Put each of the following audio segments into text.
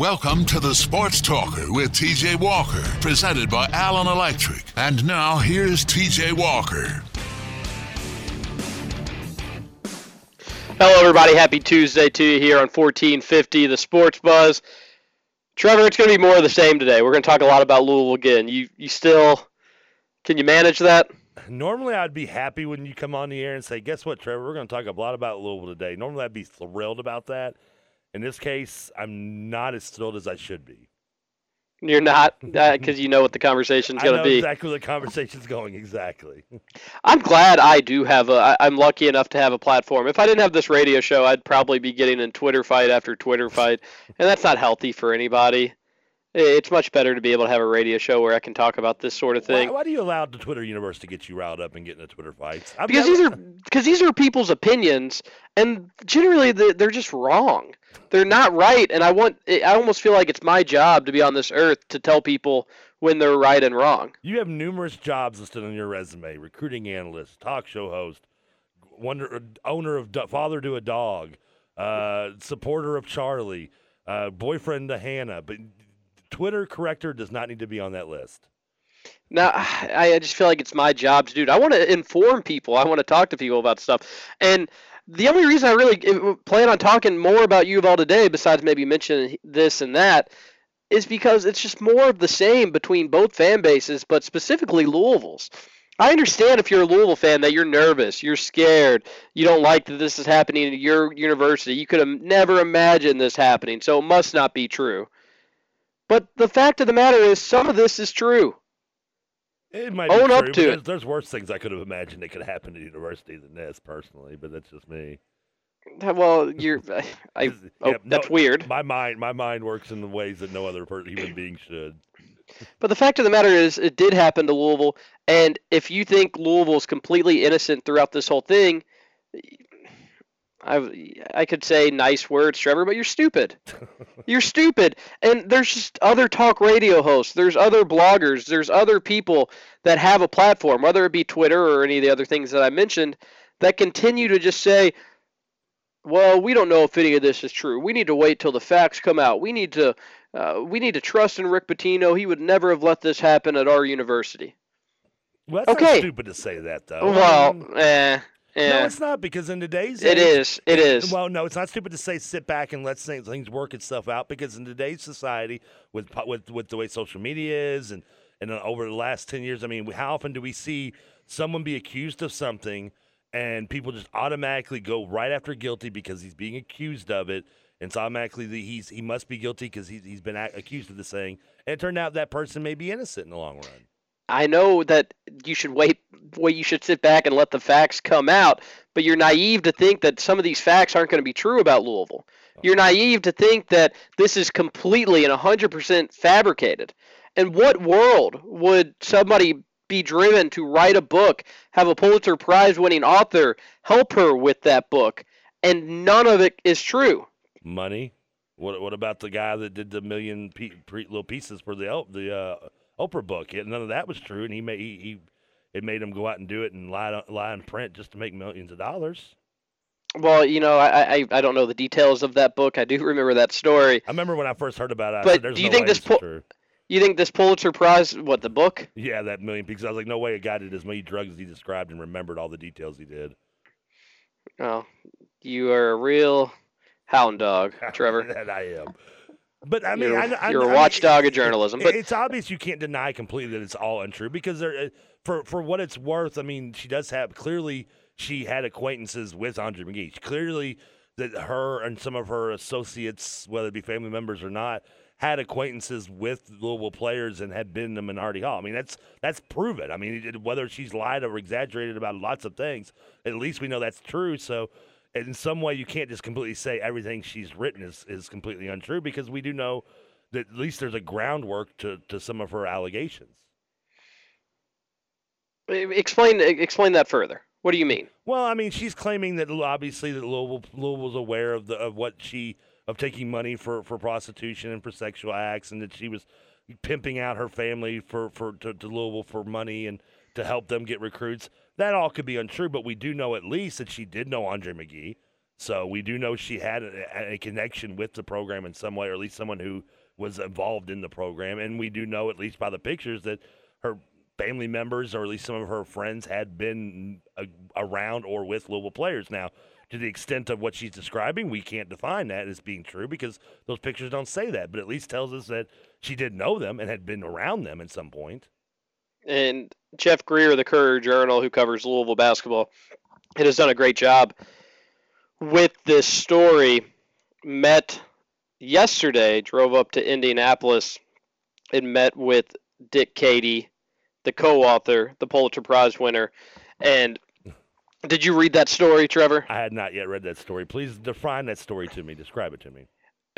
Welcome to the Sports Talker with TJ Walker, presented by Allen Electric. And now here's TJ Walker. Hello, everybody. Happy Tuesday to you here on 1450, the Sports Buzz. Trevor, it's going to be more of the same today. We're going to talk a lot about Louisville again. You, you still, can you manage that? Normally, I'd be happy when you come on the air and say, "Guess what, Trevor? We're going to talk a lot about Louisville today." Normally, I'd be thrilled about that. In this case, I'm not as thrilled as I should be. You're not, because uh, you know what the conversation's going to be. Exactly where the conversation's going. Exactly. I'm glad I do have a. I'm lucky enough to have a platform. If I didn't have this radio show, I'd probably be getting in Twitter fight after Twitter fight, and that's not healthy for anybody. It's much better to be able to have a radio show where I can talk about this sort of thing. Why, why do you allow the Twitter universe to get you riled up and get into Twitter fights? I've because never... these are because these are people's opinions, and generally they're just wrong. They're not right, and I want I almost feel like it's my job to be on this earth to tell people when they're right and wrong. You have numerous jobs listed on your resume: recruiting analyst, talk show host, wonder, owner of father to a dog, uh, supporter of Charlie, uh, boyfriend to Hannah, but Twitter corrector does not need to be on that list. Now, I just feel like it's my job to do it. I want to inform people. I want to talk to people about stuff. And the only reason I really eh, plan on talking more about U of L today, besides maybe mentioning this and that, is because it's just more of the same between both fan bases, but specifically Louisville's. I understand if you're a Louisville fan that you're nervous, you're scared, you don't like that this is happening at your university. You could have never imagined this happening, so it must not be true. But the fact of the matter is, some of this is true. It might own up to it. There's worse things I could have imagined that could happen at university than this, personally. But that's just me. Well, you're. I, oh, yeah, that's no, weird. My mind, my mind works in ways that no other human being should. But the fact of the matter is, it did happen to Louisville, and if you think Louisville is completely innocent throughout this whole thing, I I could say nice words, Trevor, but you're stupid. you're stupid. And there's just other talk radio hosts. There's other bloggers. There's other people that have a platform, whether it be Twitter or any of the other things that I mentioned, that continue to just say, "Well, we don't know if any of this is true. We need to wait till the facts come out. We need to uh, we need to trust in Rick Pitino. He would never have let this happen at our university." Well, that's okay. stupid to say that, though. Well, eh. Yeah. No, it's not because in today's it age, is. It is. Well, no, it's not stupid to say sit back and let things, things work itself out because in today's society, with with with the way social media is, and and over the last ten years, I mean, how often do we see someone be accused of something and people just automatically go right after guilty because he's being accused of it, and so automatically he's he must be guilty because he's he's been accused of this thing, and it turned out that person may be innocent in the long run. I know that you should wait, wait, you should sit back and let the facts come out, but you're naive to think that some of these facts aren't going to be true about Louisville. You're naive to think that this is completely and 100% fabricated. In what world would somebody be driven to write a book, have a Pulitzer Prize winning author help her with that book, and none of it is true? Money. What what about the guy that did the million pe- pre- little pieces for the the uh, Oprah book. None of that was true, and he made he, he it made him go out and do it and lie lie in print just to make millions of dollars. Well, you know, I, I I don't know the details of that book. I do remember that story. I remember when I first heard about it. But said, do you no think this Pul- you think this Pulitzer Prize, what the book? Yeah, that million because I was like, no way a guy did as many drugs as he described and remembered all the details he did. Oh, you are a real hound dog, Trevor. that I am. But I mean, you're, I, I, you're I, a watchdog of journalism. But it's obvious you can't deny completely that it's all untrue because there, uh, for for what it's worth, I mean, she does have clearly she had acquaintances with Andre McGee. Clearly, that her and some of her associates, whether it be family members or not, had acquaintances with Louisville players and had been to Minardi Hall. I mean, that's that's proven. I mean, whether she's lied or exaggerated about lots of things, at least we know that's true. So in some way you can't just completely say everything she's written is, is completely untrue because we do know that at least there's a groundwork to, to some of her allegations. Explain explain that further. What do you mean? Well, I mean, she's claiming that obviously that Louisville, Louisville's aware of the of what she of taking money for, for prostitution and for sexual acts, and that she was pimping out her family for for to, to Louisville for money and to help them get recruits. That all could be untrue, but we do know at least that she did know Andre McGee. So we do know she had a, a, connection with the program in some way, or at least someone who was involved in the program. And we do know, at least by the pictures, that her family members, or at least some of her friends, had been a, around or with Louisville players. Now, to the extent of what she's describing, we can't define that as being true because those pictures don't say that, but at least tells us that she did know them and had been around them at some point. And Jeff Greer, the Courier Journal, who covers Louisville basketball, it has done a great job with this story, met yesterday, drove up to Indianapolis and met with Dick Cady, the co author, the Pulitzer Prize winner. And did you read that story, Trevor? I had not yet read that story. Please define that story to me. Describe it to me.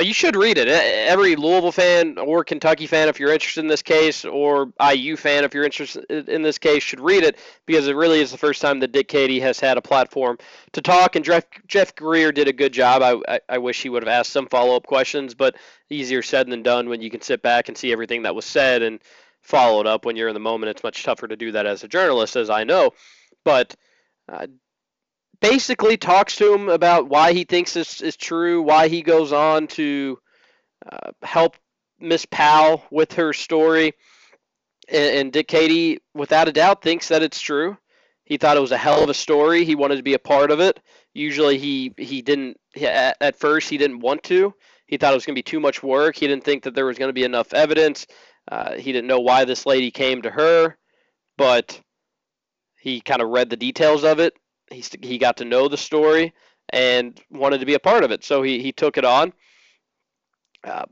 You should read it. Every Louisville fan or Kentucky fan, if you're interested in this case, or IU fan, if you're interested in this case, should read it because it really is the first time that Dick Cady has had a platform to talk. And Jeff, Jeff Greer did a good job. I, I, I wish he would have asked some follow up questions, but easier said than done when you can sit back and see everything that was said and follow it up when you're in the moment. It's much tougher to do that as a journalist, as I know. But uh, basically talks to him about why he thinks this is true, why he goes on to uh, help Miss Powell with her story. And, and Dick Cady, without a doubt, thinks that it's true. He thought it was a hell of a story. He wanted to be a part of it. Usually, he he didn't. At, at first, he didn't want to. He thought it was going to be too much work. He didn't think that there was going to be enough evidence. Uh, he didn't know why this lady came to her, but he kind of read the details of it he he got to know the story and wanted to be a part of it, so he he took it on. Uh,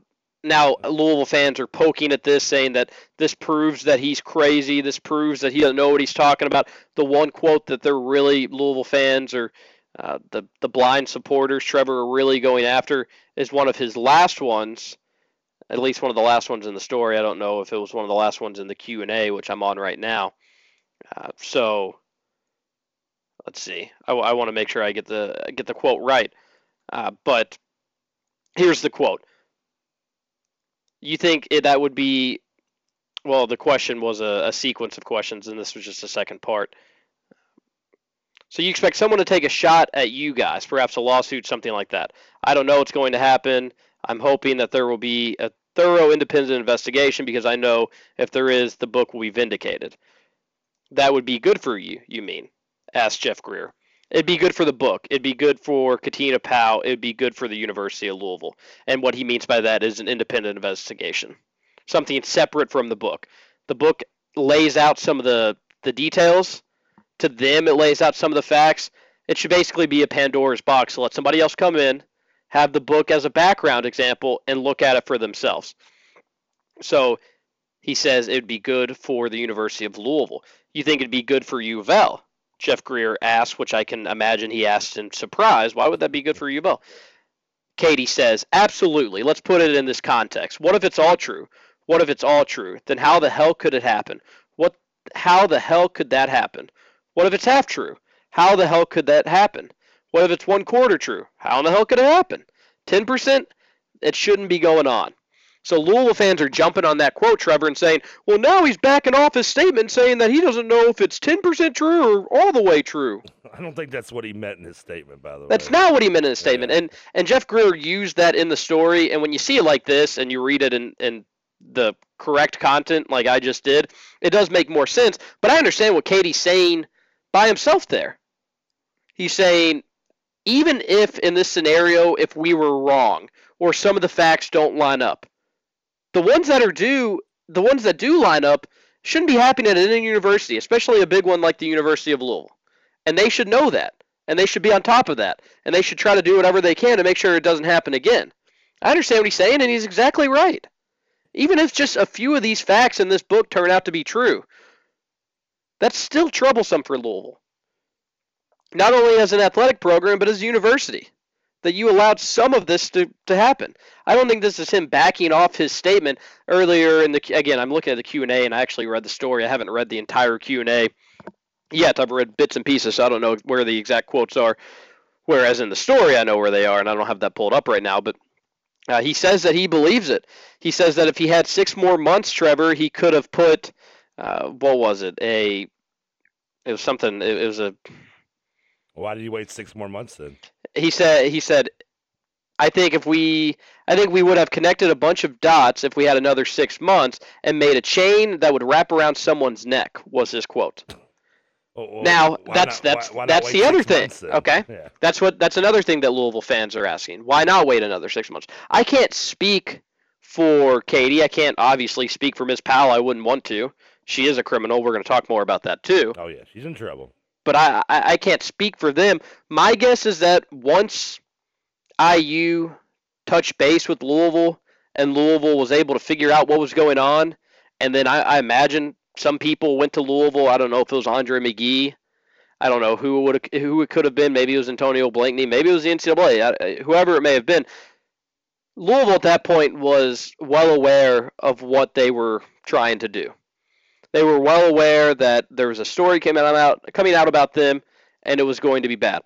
now Louisville fans are poking at this, saying that this proves that he's crazy. This proves that he doesn't know what he's talking about. The one quote that they're really Louisville fans or uh, the the blind supporters, Trevor, are really going after is one of his last ones. At least one of the last ones in the story. I don't know if it was one of the last ones in the Q and A, which I'm on right now. Uh, so let's see. I, I want to make sure I get the get the quote right. Uh, but here's the quote. You think it, that would be? Well, the question was a, a sequence of questions, and this was just a second part. So you expect someone to take a shot at you guys, perhaps a lawsuit, something like that. I don't know what's going to happen. I'm hoping that there will be a thorough independent investigation because I know if there is, the book will be vindicated. That would be good for you, you mean? Asked Jeff Greer. It'd be good for the book. It'd be good for Katina Powell. It'd be good for the University of Louisville. And what he means by that is an independent investigation, something separate from the book. The book lays out some of the, the details. To them, it lays out some of the facts. It should basically be a Pandora's box. So let somebody else come in, have the book as a background example, and look at it for themselves. So he says it would be good for the University of Louisville. You think it'd be good for U of L? Jeff Greer asked, which I can imagine he asked in surprise, why would that be good for you both? Cady says, absolutely. Let's put it in this context. What if it's all true? What if it's all true? Then how the hell could it happen? What how the hell could that happen? What if it's half true? How the hell could that happen? What if it's one quarter true? How in the hell could it happen? 10%? It shouldn't be going on. So Louisville fans are jumping on that quote, Trevor, and saying, well, now he's backing off his statement saying that he doesn't know if it's 10% true or all the way true. I don't think that's what he meant in his statement, by the way. That's not what he meant in his statement. Yeah. And and Jeff Greer used that in the story. And when you see it like this and you read it in, in the correct content, like I just did, it does make more sense. But I understand what Cady's saying by himself there. He's saying, even if in this scenario, if we were wrong or some of the facts don't line up, the ones that are due, the ones that do line up, shouldn't be happening at any university, especially a big one like the University of Louisville. And they should know that. And they should be on top of that. And they should try to do whatever they can to make sure it doesn't happen again. I understand what he's saying, and he's exactly right. Even if just a few of these facts in this book turn out to be true, that's still troublesome for Louisville. Not only as an athletic program, but as a university that you allowed some of this to, to happen. I don't think this is him backing off his statement earlier in the again. I'm looking at the Q and I actually read the story. I haven't read the entire Q and A yet. I've read bits and pieces, so I don't know where the exact quotes are. Whereas in the story, I know where they are, and I don't have that pulled up right now. But uh, he says that he believes it. He says that if he had six more months, Trevor, he could have put uh, what was it? A it was something. It, it was a Why did he wait six more months then? He said he said I think if we I think we would have connected a bunch of dots if we had another 6 months and made a chain that would wrap around someone's neck was his quote. Well, Now that's not- that's why- why that's the other thing. months? Okay, Yeah. that's what that's another thing that Louisville fans are asking. Why not wait another six months? I can't speak for Cady. I can't obviously speak for Miss Powell. I wouldn't want to. She is a criminal. We're going to talk more about that too. Oh yeah, she's in trouble. But I, I I can't speak for them. My guess is that once IU touched base with Louisville and Louisville was able to figure out what was going on, and then I, I imagine some people went to Louisville. I don't know if it was Andre McGee. I don't know who would who it could have been. Maybe it was Antonio Blakeney. Maybe it was the NCAA. Whoever it may have been. Louisville at that point was well aware of what they were trying to do. They were well aware that there was a story coming out coming out about them, and it was going to be bad.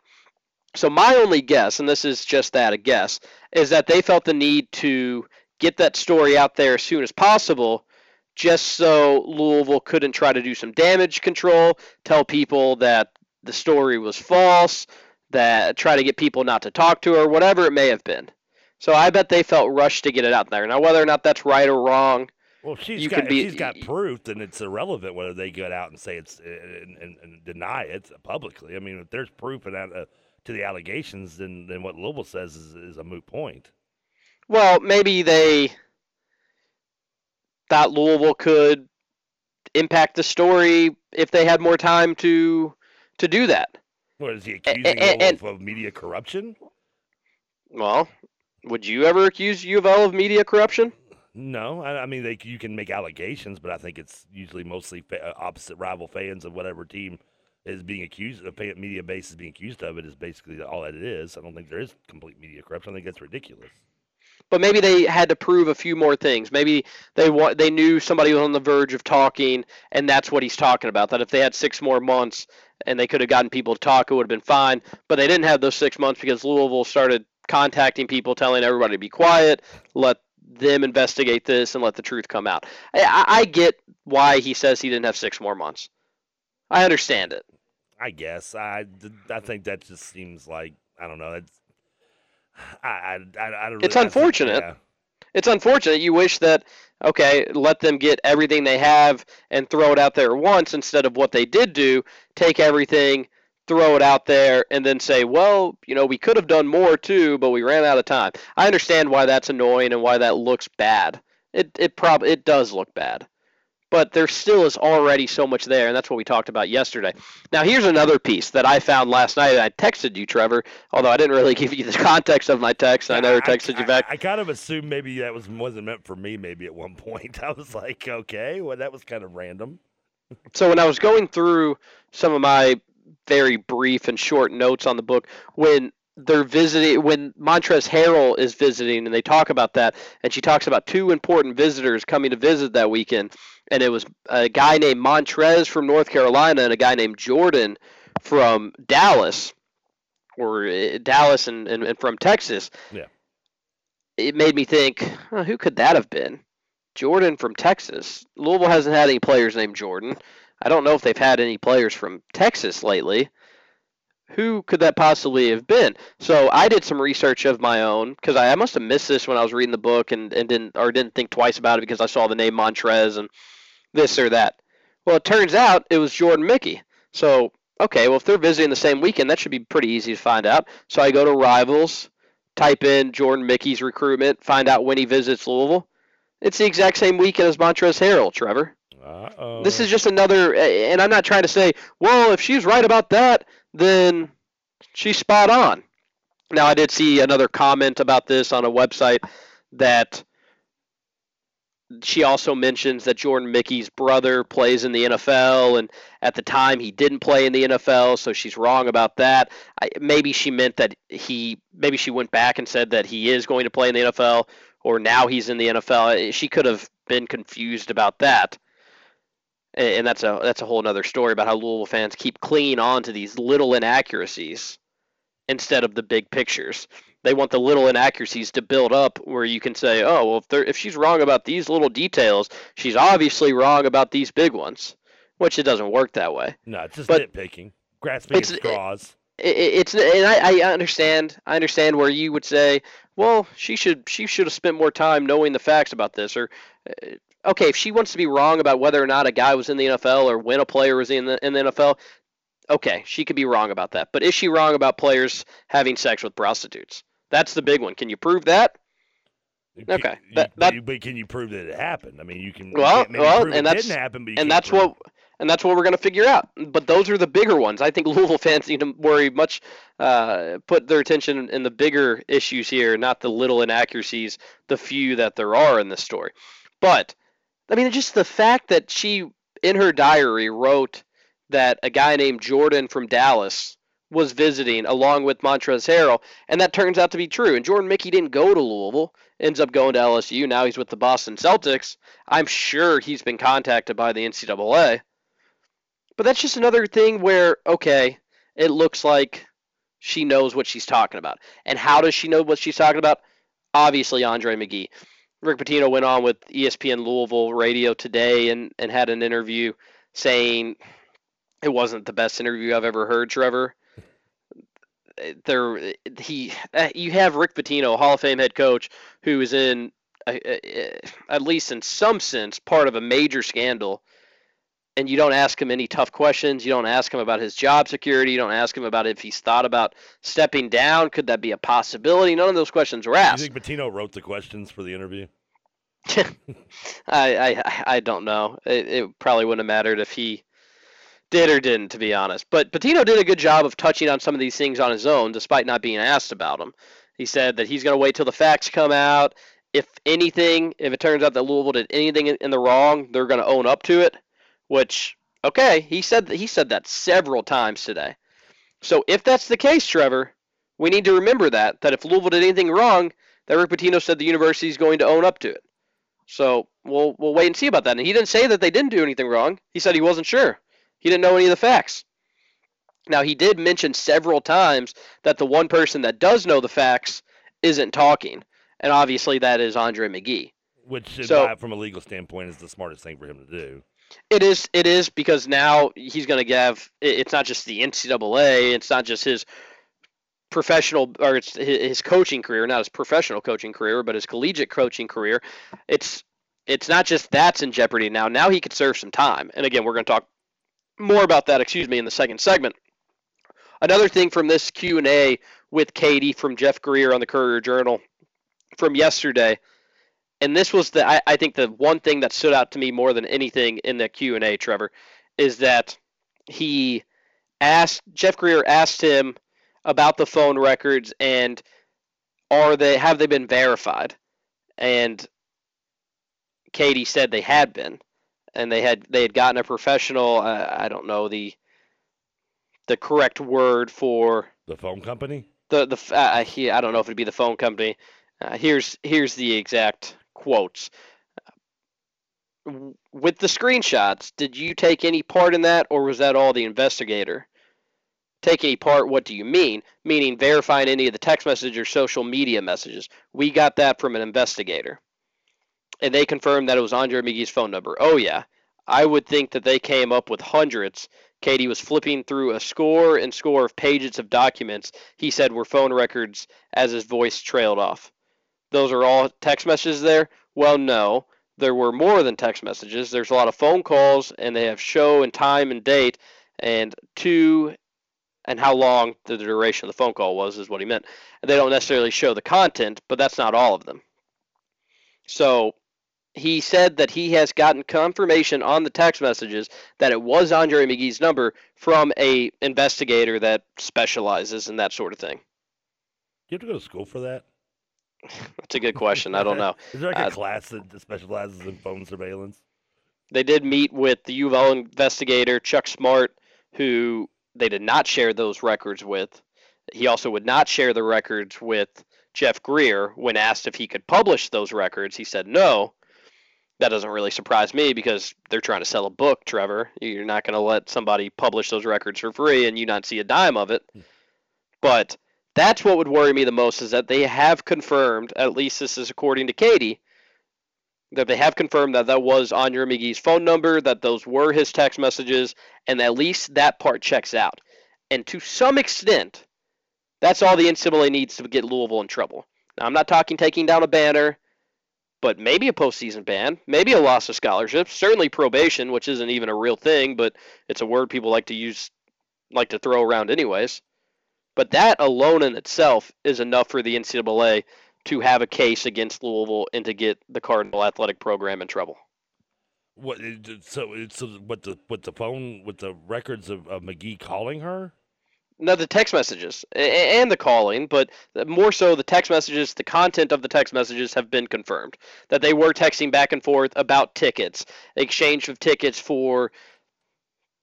So my only guess, and this is just that a guess, is that they felt the need to get that story out there as soon as possible, just so Louisville couldn't try to do some damage control, tell people that the story was false, that try to get people not to talk to her, whatever it may have been. So I bet they felt rushed to get it out there. Now whether or not that's right or wrong, Well, if she's You got be- if she's got proof, then it's irrelevant whether they get out and say it's and, and, and deny it publicly. I mean, if there's proof that, uh, to the allegations, then then what Louisville says is, is a moot point. Well, maybe they thought Louisville could impact the story if they had more time to to do that. What is he accusing and- Louisville of media corruption? Well, would you ever accuse U of L of media corruption? No, I, I mean they you can make allegations, but I think it's usually mostly fa- uh, opposite rival fans of whatever team is being accused fan- media base is being accused of it is basically all that it is. I don't think there is complete media corruption. I think that's ridiculous. But maybe they had to prove a few more things. Maybe they wa- they knew somebody was on the verge of talking, and that's what he's talking about. That if they had six more months and they could have gotten people to talk, it would have been fine. But they didn't have those six months because Louisville started contacting people, telling everybody to be quiet, let them investigate this, and let the truth come out. I, I get why he says he didn't have six more months. I understand it. I guess I, I think that just seems like I don't know. It's I I, I, I don't. It's really- I think- unfortunate. yeah. it's unfortunate. You wish that okay, let them get everything they have and throw it out there once instead of what they did do, take everything, throw it out there and then say, "Well, you know, we could have done more too, but we ran out of time." I understand why that's annoying and why that looks bad. It it prob it does look bad. But there still is already so much there, and that's what we talked about yesterday. Now, here's another piece that I found last night. I texted you, Trevor, although I didn't really give you the context of my text. I never texted you back. I, kind of assumed maybe that was wasn't meant for me. Maybe at one point, I was like, okay, well, that was kind of random. so when I was going through some of my very brief and short notes on the book, when they're visiting, when Montrez Harrell is visiting, and they talk about that, and she talks about two important visitors coming to visit that weekend, and it was a guy named Montrez from North Carolina and a guy named Jordan from Dallas, or uh, Dallas and, and, and from Texas. Yeah. It made me think, huh, who could that have been? Jordan from Texas. Louisville hasn't had any players named Jordan. I don't know if they've had any players from Texas lately. Who could that possibly have been? So I did some research of my own because I, I must have missed this when I was reading the book and, and didn't or didn't think twice about it because I saw the name Montrez and this or that. Well, it turns out it was Jordan Mickey. So okay, well if they're visiting the same weekend, that should be pretty easy to find out. So I go to Rivals, type in Jordan Mickey's recruitment, find out when he visits Louisville. It's the exact same weekend as Montrez Harrell, Trevor. Uh-oh. This is just another, and I'm not trying to say, well, if she's right about that, then she's spot on. Now, I did see another comment about this on a website that she also mentions that Jordan Mickey's brother plays in the NFL, and at the time he didn't play in the NFL, so she's wrong about that. I, maybe she meant that he, maybe she went back and said that he is going to play in the NFL, or now he's in the NFL. She could have been confused about that and that's a that's a whole other story about how Louisville fans keep clinging on to these little inaccuracies instead of the big pictures. They want the little inaccuracies to build up where you can say, "Oh, well if if she's wrong about these little details, she's obviously wrong about these big ones." Which it doesn't work that way. no, it's just but- nitpicking, grasping at straws. it's and I, I understand I understand where you would say, well, she should she should have spent more time knowing the facts about this, or uh, okay, if she wants to be wrong about whether or not a guy was in the NFL or when a player was in the in the NFL, okay, she could be wrong about that. But is she wrong about players having sex with prostitutes? That's the big one. Can you prove that? Okay, that, that, but can you prove that it happened? I mean, you can. Well, you well, and that's didn't happen, and that's what and that's what we're going to figure out. But those are the bigger ones. I think Louisville fans need to worry much, uh, put their attention in the bigger issues here, not the little inaccuracies, the few that there are in this story. But I mean, just the fact that she, in her diary, wrote that a guy named Jordan from Dallas was visiting along with Montrezl Harrell, and that turns out to be true. And Jordan Mickey didn't go to Louisville, ends up going to LSU. Now he's with the Boston Celtics. I'm sure he's been contacted by the NCAA. But that's just another thing where, okay, it looks like she knows what she's talking about. And how does she know what she's talking about? Obviously, Andre McGee. Rick Pitino went on with ESPN Louisville radio today and, and had an interview saying it wasn't the best interview I've ever heard, Trevor. There, he, you have Rick Pitino, Hall of Fame head coach, who is in, uh, uh, at least in some sense, part of a major scandal and you don't ask him any tough questions. You don't ask him about his job security. You don't ask him about if he's thought about stepping down. Could that be a possibility? None of those questions were asked. Do you think Pitino wrote the questions for the interview? I, I I don't know. It, it, probably wouldn't have mattered if he did or didn't, to be honest. But Pitino did a good job of touching on some of these things on his own, despite not being asked about them. He said that he's going to wait till the facts come out. If anything, if it turns out that Louisville did anything in the wrong, they're going to own up to it which okay, he said that he said that several times today. So if that's the case, Trevor, we need to remember that that if Louisville did anything wrong, that Rick Pitino said the university is going to own up to it. So we'll we'll wait and see about that. And he didn't say that they didn't do anything wrong. He said he wasn't sure. He didn't know any of the facts. Now he did mention several times that the one person that does know the facts isn't talking, and obviously that is Andre McGee. Which, so, from a legal standpoint, is the smartest thing for him to do. It is. It is because now he's going to have. It's not just the NCAA. It's not just his professional or it's his coaching career, not his professional coaching career, but his collegiate coaching career. It's it's not just that's in jeopardy now. Now he could serve some time. And again, we're going to talk more about that. Excuse me, in the second segment. Another thing from this Q and A with Cady from Jeff Greer on the Courier Journal from yesterday and this was the I, I think the one thing that stood out to me more than anything in the Q and A, Trevor, is that he asked Jeff Greer asked him about the phone records and are they have they been verified? And Cady said they had been, and they had they had gotten a professional. Uh, I don't know the the correct word for the phone company. The the uh, he, I don't know if it'd be the phone company. Uh, here's here's the exact quotes. With the screenshots, did you take any part in that, or was that all the investigator? Take any part, what do you mean? Meaning verifying any of the text message or social media messages. We got that from an investigator. And they confirmed that it was Andre McGee's phone number. Oh, yeah. I would think that they came up with hundreds. Cady was flipping through a score and score of pages of documents he said were phone records as his voice trailed off those are all text messages there? Well, no. There were more than text messages. There's a lot of phone calls, and they have show and time and date, and two, and how long the duration of the phone call was is what he meant. And they don't necessarily show the content, but that's not all of them. So he said that he has gotten confirmation on the text messages that it was Andre McGee's number from a investigator that specializes in that sort of thing. You have to go to school for that? That's a good question. I don't know. Is there like a uh, class that specializes in phone surveillance? They did meet with the U of L investigator Chuck Smrt, who they did not share those records with. He also would not share the records with Jeff Greer. When asked if he could publish those records, he said no. That doesn't really surprise me because they're trying to sell a book, Trevor. You're not going to let somebody publish those records for free and you not see a dime of it. Hmm. But that's what would worry me the most is that they have confirmed, at least this is according to Cady, that they have confirmed that that was Andre McGee's phone number, that those were his text messages, and at least that part checks out. And to some extent, that's all the NCAA needs to get Louisville in trouble. Now, I'm not talking taking down a banner, but maybe a postseason ban, maybe a loss of scholarship, certainly probation, which isn't even a real thing, but it's a word people like to use, like to throw around anyways. But that alone in itself is enough for the NCAA to have a case against Louisville and to get the Cardinal athletic program in trouble. What? So it's so what the what the phone with the records of, of McGee calling her? No, the text messages and the calling, but more so the text messages, the content of the text messages have been confirmed that they were texting back and forth about tickets, exchange of tickets for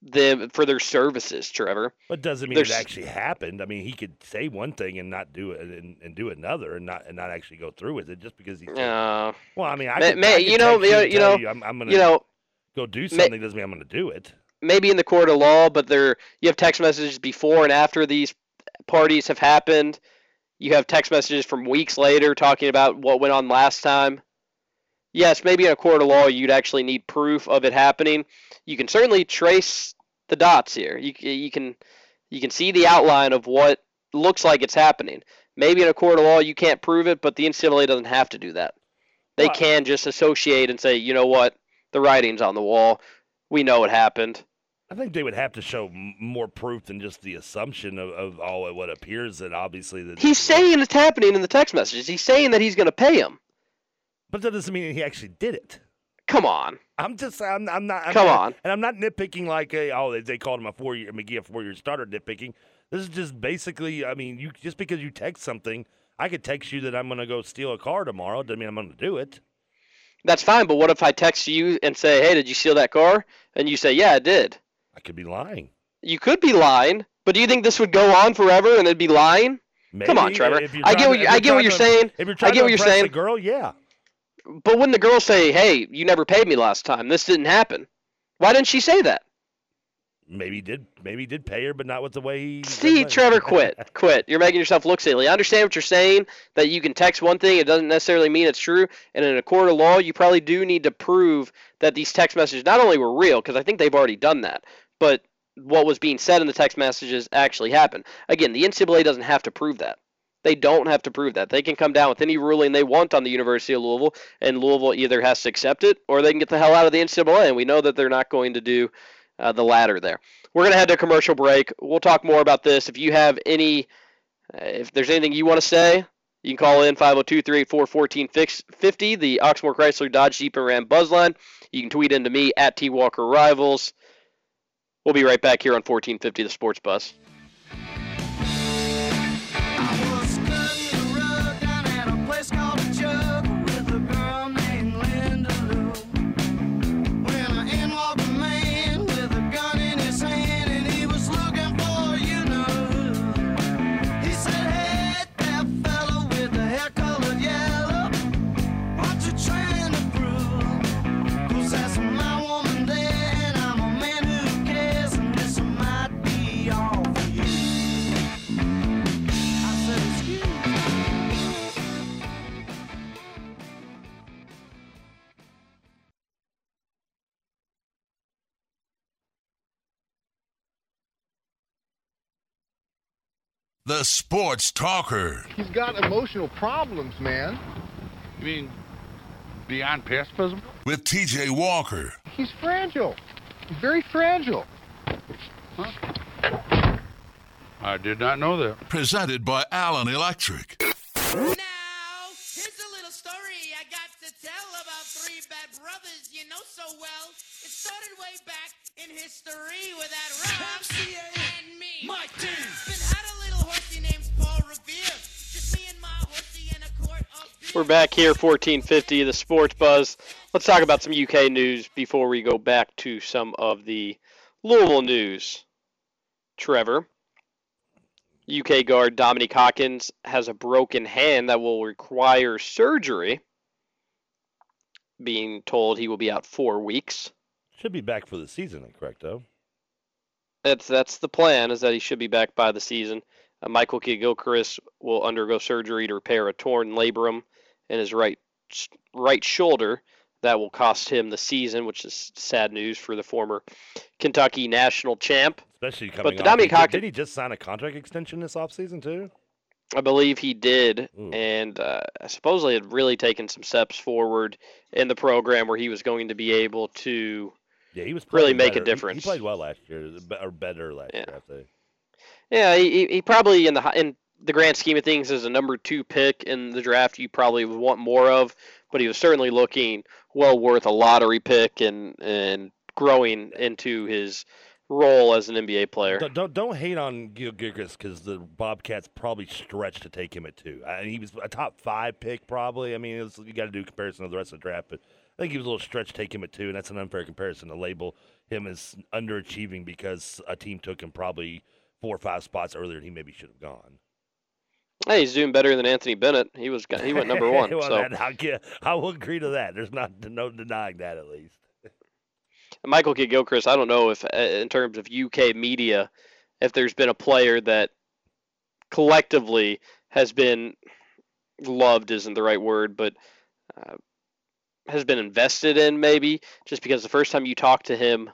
them for their services, Trevor. But doesn't mean There's, it actually happened. I mean, he could say one thing and not do it, and, and do another, and not and not actually go through with it just because he. Uh, well, I mean, I, may, could, may, I you know, you, you know, you, I'm, I'm, gonna, you know, go do something may, doesn't mean I'm gonna do it. Maybe in the court of law, but there you have text messages before and after these parties have happened. You have text messages from weeks later talking about what went on last time. Yes, maybe in a court of law you'd actually need proof of it happening. You can certainly trace the dots here. You you can you can see the outline of what looks like it's happening. Maybe in a court of law you can't prove it, but the NCAA doesn't have to do that. They can just associate and say, you know what, the writing's on the wall. We know it happened. I think they would have to show more proof than just the assumption of, of all what appears that obviously that he's saying it's happening in the text messages. He's saying that he's going to pay him, but that doesn't mean he actually did it. Come on. I'm just I'm, I'm not I'm Come not, on. And I'm not nitpicking like a, oh they, they called him a four year McGee a four year starter nitpicking. This is just basically I mean you just because you text something I could text you that I'm going to go steal a car tomorrow doesn't mean I'm going to do it. That's fine, but what if I text you and say, "Hey, did you steal that car?" and you say, "Yeah, I did." I could be lying. You could be lying, but do you think this would go on forever and it'd be lying? Maybe, Come on, Trevor. I get what you, I get what you're to, saying. If you're trying I get to what you're saying. A girl, yeah. But wouldn't the girl say, "Hey, you never paid me last time. This didn't happen"? Why didn't she say that? Maybe did. Maybe did pay her, but not with the way he. See, Trevor, quit, quit. You're making yourself look silly. I understand what you're saying. That you can text one thing, it doesn't necessarily mean it's true. And in a court of law, you probably do need to prove that these text messages not only were real, because I think they've already done that, but what was being said in the text messages actually happened. Again, the NCAA doesn't have to prove that. They don't have to prove that. They can come down with any ruling they want on the University of Louisville, and Louisville either has to accept it or they can get the hell out of the NCAA. And we know that they're not going to do uh, the latter there. We're going to head to a commercial break. We'll talk more about this. If you have any, uh, if there's anything you want to say, you can call in 502-384-1450, the Oxmoor Chrysler Dodge Jeep and Ram Buzzline. You can tweet into me at T Walker Rivals. We'll be right back here on 1450 The Sports Buzz. The Sports Talker. He's got emotional problems, man. You mean beyond pacifism? With TJ Walker. He's fragile. He's very fragile. Huh? I did not know that. Presented by Allen Electric. Now, here's a little story I got to tell about three bad brothers you know so well. It started way back in history with that Rob and me. Mike D. We're back here, 1450, the Sports Buzz. Let's talk about some UK news before we go back to some of the Louisville news. Trevor, UK guard Dominique Hawkins has a broken hand that will require surgery. Being told he will be out four weeks. Should be back for the season, correct? Though. That's that's the plan. Is that he should be back by the season. Uh, Michael Kidd-Gilchrist will undergo surgery to repair a torn labrum in his right right shoulder. That will cost him the season, which is sad news for the former Kentucky national champ. Especially coming the. Dominique Hawkins- did he just sign a contract extension this offseason too? I believe he did, Ooh. and uh, supposedly had really taken some steps forward in the program where he was going to be able to. Yeah, he was Really make a better. He- difference. He, played well last year, or better last Yeah. year. I say. Yeah, he, he- he probably in the in the grand scheme of things as a number two pick in the draft, you probably would want more of, but he was certainly looking well worth a lottery pick and and growing into his role as an NBA player. Don't, don't don't hate on Gil because the Bobcats probably stretched to take him at two. I, he was a top five pick probably. I mean, was, you got to do comparison of the rest of the draft, but I think he was a little stretched to take him at two, and that's an unfair comparison to label him as underachieving because a team took him probably four or five spots earlier than he maybe should have gone. Hey, he's doing better than Anthony Bennett. He was he went number one. well, so that- I'll, get- I will agree to that. There's not no denying that at least. Michael Kidd Gilchrist, I don't know if, uh, in terms of UK media, if there's been a player that collectively has been loved isn't the right word, but uh, has been invested in maybe just because the first time you talked to him,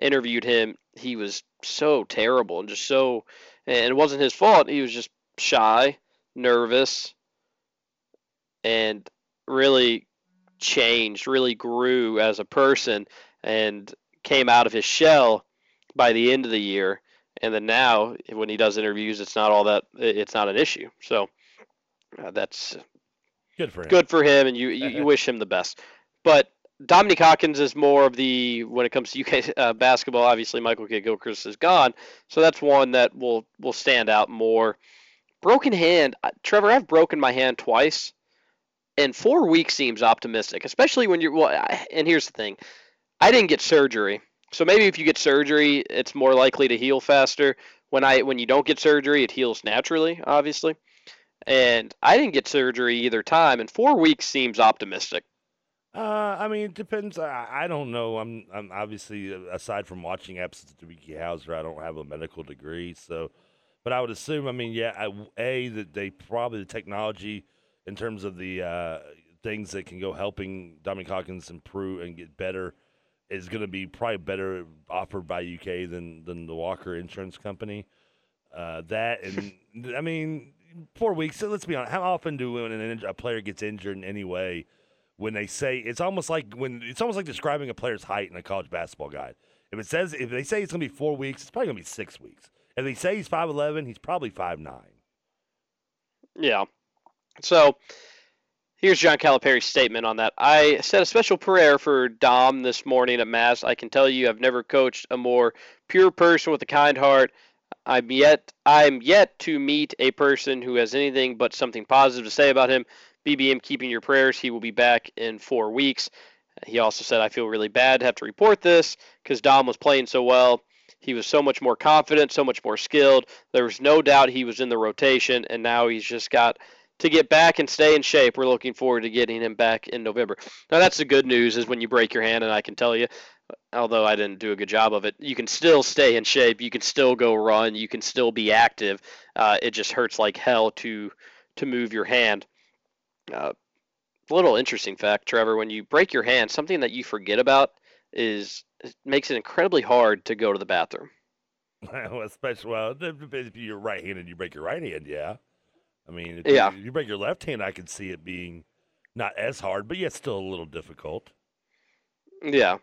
interviewed him, he was so terrible and just so, and it wasn't his fault. He was just shy, nervous, and really changed, really grew as a person and came out of his shell by the end of the year. And then now, when he does interviews, it's not all that it's not an issue. So uh, that's Good for him. good for him, and you, you, you wish him the best. But Dominique Hawkins is more of the when it comes to UK uh, basketball. Obviously, Michael Kidd Gilchrist is gone, so that's one that will will stand out more. Broken hand, uh, Trevor. I've broken my hand twice, and four weeks seems optimistic, especially when you're. Well, and here's the thing, I didn't get surgery, so maybe if you get surgery, it's more likely to heal faster. When I when you don't get surgery, it heals naturally, obviously. And I didn't get surgery either time, and four weeks seems optimistic. Uh, I mean, it depends. I, I don't know. I'm, I'm obviously uh, aside from watching episodes of Doogie Howser, I don't have a medical degree. So, but I would assume. I mean, yeah, I, a that they probably the technology in terms of the uh, things that can go helping Dominique Hawkins improve and get better is going to be probably better offered by UK than than the Walker Insurance Company. Uh, that and I mean, four weeks. So let's be honest. How often do when an, inj- a player gets injured in any way? when they say it's almost like when it's almost like describing a player's height in a college basketball guide. If it says if they say it's gonna be four weeks, it's probably gonna be six weeks. If they say he's five eleven, he's probably five nine. Yeah. So here's John Calipari's statement on that. I said a special prayer for Dom this morning at Mass. I can tell you I've never coached a more pure person with a kind heart. I'm yet I'm yet to meet a person who has anything but something positive to say about him. BBM keeping your prayers. He will be back in four weeks. He also said, I feel really bad to have to report this because Dom was playing so well. He was so much more confident, so much more skilled. There was no doubt he was in the rotation, and now he's just got to get back and stay in shape. We're looking forward to getting him back in November. Now, that's the good news is when you break your hand, and I can tell you, although I didn't do a good job of it, you can still stay in shape. You can still go run. You can still be active. Uh, it just hurts like hell to to move your hand. Uh, little interesting fact, Trevor. When you break your hand, something that you forget about is it makes it incredibly hard to go to the bathroom. well, especially well, if you're right handed, you break your right hand. Yeah, I mean, if Yeah. you, you break your left hand, I could see it being not as hard, but yet still a little difficult. Yeah,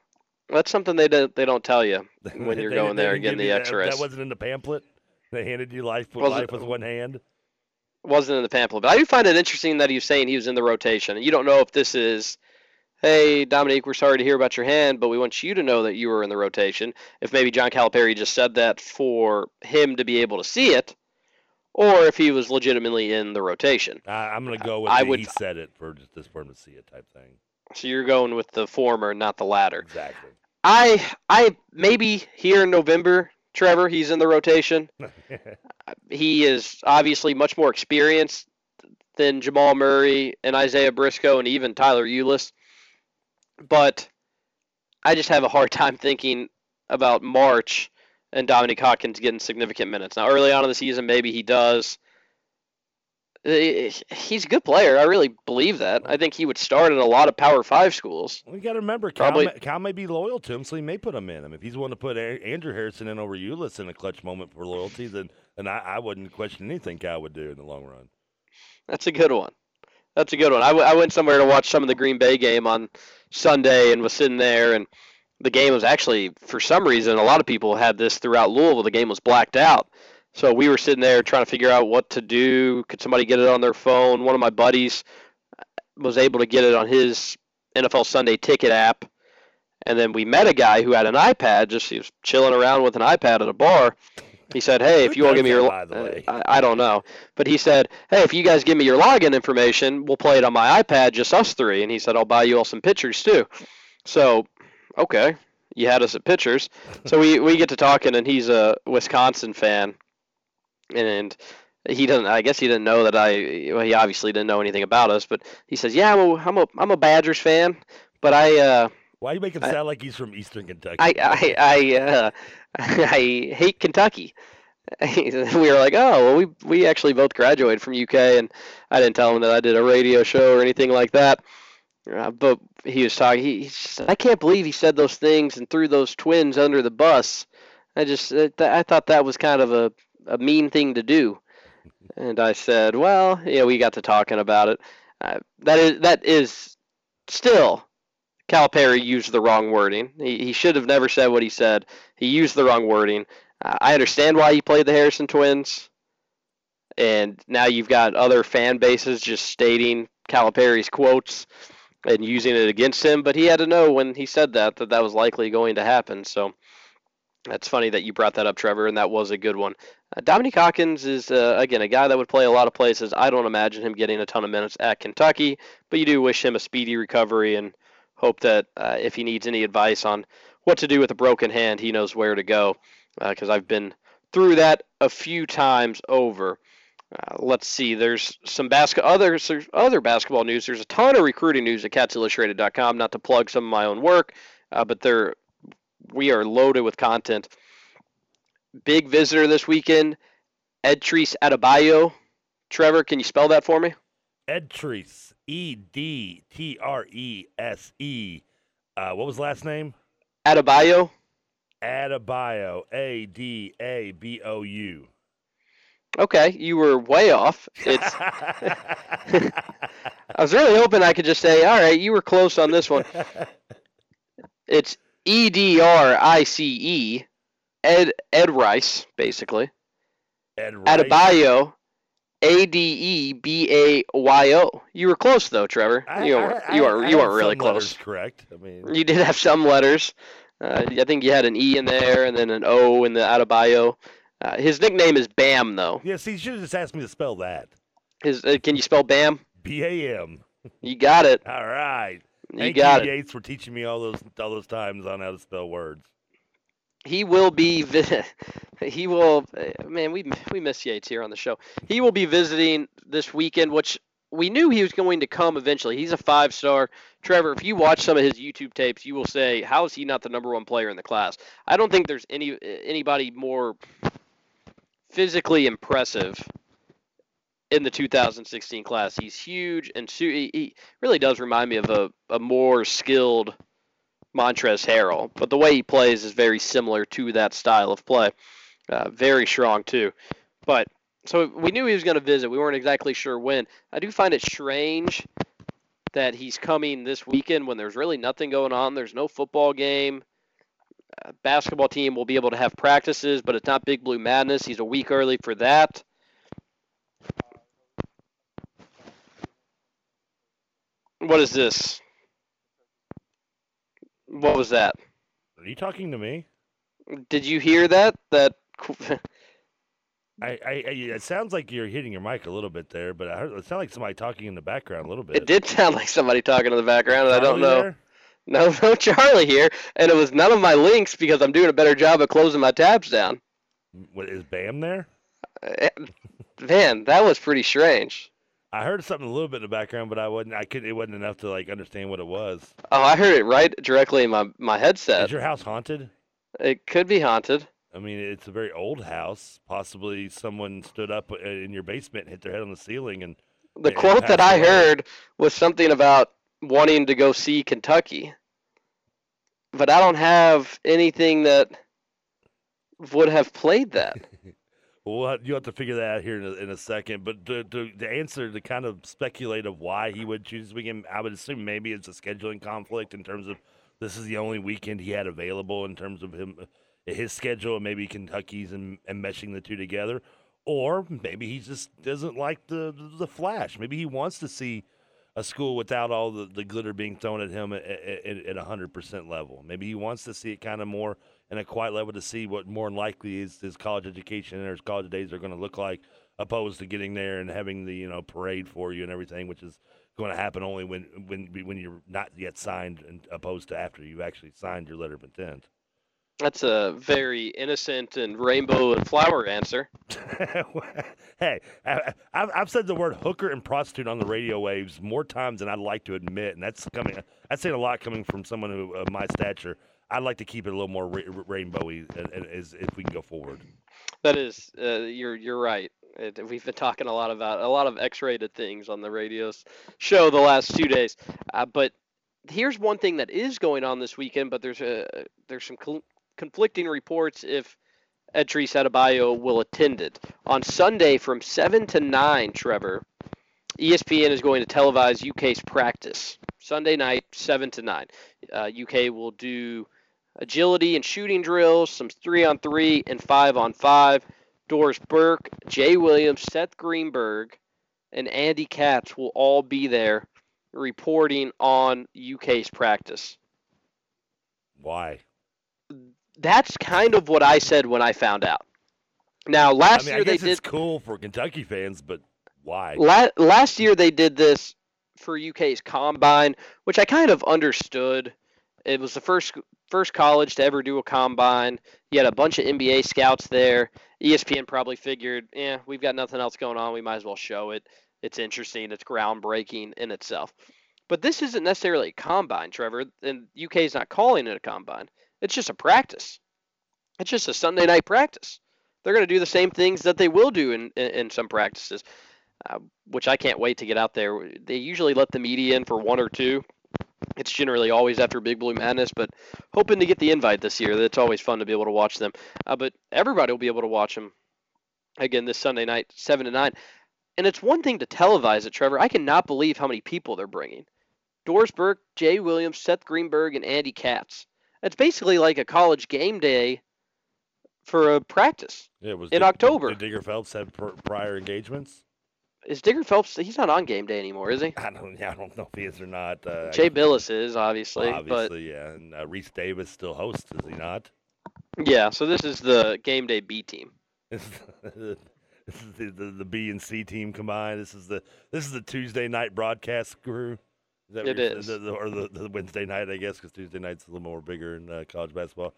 that's something they don't they don't tell you when you're They- going they there and getting the you that- X-rays. That wasn't in the pamphlet. They handed you life with life with one hand. wasn't in the pamphlet. But I do find it interesting that he was saying he was in the rotation. And you don't know if this is, hey, Dominique, we're sorry to hear about your hand, but we want you to know that you were in the rotation. If maybe John Calipari just said that for him to be able to see it, or if he was legitimately in the rotation. I, I'm going to go with I would- he said it for just this for him to see it type thing. So you're going with the former, not the latter. Exactly. I, I maybe here in November, Trevor, he's in the rotation. he is obviously much more experienced than Jamal Murray and Isaiah Briscoe and even Tyler Ulis. But I just have a hard time thinking about March and Dominique Hawkins getting significant minutes. Now, early on in the season, maybe he does. he's a good player. I really believe that. I think he would start at a lot of Power Five schools. We got to remember, Cal Probably- may, Cal may be loyal to him, so he may put him in. I mean, if he's willing to put a- Andrew Harrison in over Ulis in a clutch moment for loyalty, then then I, I wouldn't question anything Cal would do in the long run. That's a good one. That's a good one. I, w- I went somewhere to watch some of the Green Bay game on Sunday and was sitting there, and the game was actually, for some reason, a lot of people had this throughout Louisville. The game was blacked out. So we were sitting there trying to figure out what to do. Could somebody get it on their phone? One of my buddies was able to get it on his NFL Sunday ticket app. And then we met a guy who had an iPad, just he was chilling around with an iPad at a bar. He said, "Hey, if you all give me your, by the uh, way? I, I don't know, but he said, "Hey, if you guys give me your login information, we'll play it on my iPad, just us three. And he said, "I'll buy you all some pictures too." So, okay, you had us at pictures. So we we get to talking, and he's a Wisconsin fan, and he doesn't. I guess he didn't know that I. Well, he obviously didn't know anything about us, but he says, "Yeah, well, I'm a I'm a I'm a Badgers fan, but I uh, Why do you make him I- sound like he's from Eastern Kentucky? I I I uh, I hate Kentucky." we were like, "Oh, well, we we actually both graduated from UK, and I didn't tell him that I did a radio show or anything like that." Uh, but he was talking. He, he said, "I can't believe he said those things and threw those twins under the bus." I just uh, I thought that was kind of a a mean thing to do. And I said, "Well, yeah, we got to talking about it. Uh, that is that is still Calipari used the wrong wording. He, he should have never said what he said. He used the wrong wording. Uh, I understand why he played the Harrison twins, and now you've got other fan bases just stating Calipari's quotes and using it against him. But he had to know when he said that that that was likely going to happen. So that's funny that you brought that up, Trevor, and that was a good one. Uh, Dominique Hawkins is uh, again a guy that would play a lot of places. I don't imagine him getting a ton of minutes at Kentucky, but you do wish him a speedy recovery and hope that uh, if he needs any advice on what to do with a broken hand, he knows where to go. Because I've been through that a few times over. Uh, let's see. There's some basket other other basketball news. There's a ton of recruiting news at CatsIllustrated.com. Not to plug some of my own work, uh, but there we are loaded with content. Big visitor this weekend, Edrice Adebayo. Trevor, can you spell that for me? Edtrese, E D T R E S E. Uh, what was the last name? Adebayo. Adebayo, A D A B O U. Okay, you were way off. It's. I was really hoping I could just say, all right, you were close on this one. It's E D R I C E, Ed Ed Rice, basically. Ed Rice. Adebayo, A D E B A Y O. You were close though, Trevor. I- You I- weren't. I- You I. You weren't really some letters close. Correct. I mean, You did have some letters. Uh, I think you had an E in there and then an O in the Adebayo. Uh, his nickname is Bam, though. yes, he should have just asked me to spell that. His uh, can you spell Bam? B A M. You got it. All right. You Thank got you, it. Yates, for teaching me all those all those times on how to spell words. He will be. He will. Man, we we miss Yates here on the show. He will be visiting this weekend, which we knew he was going to come eventually. He's a five star. Trevor, if you watch some of his YouTube tapes, you will say, "How is he not the number one player in the class?" I don't think there's any anybody more physically impressive in the 2016 class. He's huge and he really does remind me of a, a more skilled Montrezl Harrell, but the way he plays is very similar to that style of play. Uh, very strong too. But so we knew he was going to visit. We weren't exactly sure when. I do find it strange that he's coming this weekend when there's really nothing going on. There's no football game. Uh, basketball team will be able to have practices, but it's not Big Blue Madness. He's a week early for that. What is this? What was that? Are you talking to me? Did you hear that? That I, I, I it sounds like you're hitting your mic a little bit there, but I heard it sounded like somebody talking in the background a little bit. it did sound like somebody talking in the background, and I don't know. there? No, no Charlie here, and it was none of my links because I'm doing a better job of closing my tabs down. What is Bam there? Eh, Man, that was pretty strange. I heard something a little bit in the background, but I wasn't. I couldn't. It wasn't enough to like understand what it was. Oh, I heard it right directly in my my headset. Is your house haunted? It could be haunted. I mean, it's a very old house. Possibly someone stood up uh, in your basement and hit their head on the ceiling, and The quote that I away. heard was something about wanting to go see Kentucky. But I don't have anything that would have played that. Well, you have to figure that out here in a, in a second. But to, to, to answer to kind of speculate of why he would choose this weekend, I would assume maybe it's a scheduling conflict in terms of this is the only weekend he had available in terms of him his schedule, and maybe Kentucky's and, and meshing the two together, or maybe he just doesn't like the the flash. Maybe he wants to see a school without all the, the glitter being thrown at him at, at, at 100% level. Maybe he wants to see it kind of more in a quiet level to see what more than likely is his college education and his college days are going to look like, opposed to getting there and having the you know parade for you and everything, which is going to happen only when when when you're not yet signed, and opposed to after you've actually signed your letter of intent. That's a very innocent and rainbow and flower answer. hey, I, I've, I've said the word hooker and prostitute on the radio waves more times than I'd like to admit, and that's coming. That's saying a lot coming from someone who of my stature. I'd like to keep it a little more ra- rainbowy uh, uh, as if we can go forward. That is, uh, you're you're right. It, we've been talking a lot about a lot of X-rated things on the radio show the last two days. Uh, but here's one thing that is going on this weekend. But there's a there's some col- conflicting reports if Edrice Adebayo will attend it on Sunday from seven to nine. Trevor, ESPN is going to televise UK's practice Sunday night, seven to nine. Uh, UK will do agility and shooting drills, some three on three and five on five. Doris Burke, Jay Williams, Seth Greenberg, and Andy Katz will all be there reporting on UK's practice. Why? That's kind of what I said when I found out. Now, I last mean, I year they did cool for Kentucky fans, but why? La- last year they did this for UK's combine, which I kind of understood. It was the first first college to ever do a combine. You had a bunch of NBA scouts there. ESPN probably figured, yeah, we've got nothing else going on. We might as well show it. It's interesting. It's groundbreaking in itself. But this isn't necessarily a combine, Trevor. And UK is not calling it a combine. It's just a practice. It's just a Sunday night practice. They're going to do the same things that they will do in, in, in some practices uh, which I can't wait to get out there. They usually let the media in for one or two. It's generally always after Big Blue Madness, but hoping to get the invite this year. That's always fun to be able to watch them. Uh, but everybody will be able to watch them again this Sunday night, seven to nine. And it's one thing to televise it, Trevor. I cannot believe how many people they're bringing. Doris Burke, Jay Williams, Seth Greenberg, and Andy Katz. It's basically like a college game day for a practice. Yeah, it was in October. Did Digger Phelps have prior engagements? Is Digger Phelps? He's not on game day anymore, is he? I don't. Yeah, I don't know if he is or not. Uh, Jay Bilas is obviously, obviously, yeah. And uh, Rece Davis still hosts, is he not? yeah. So this is the game day B team. This is the, the, the B and C team combined. This is the this is the Tuesday night broadcast crew. Is that It is. the- the- or the, the Wednesday night, I guess, because Tuesday night's a little more bigger in uh, college basketball.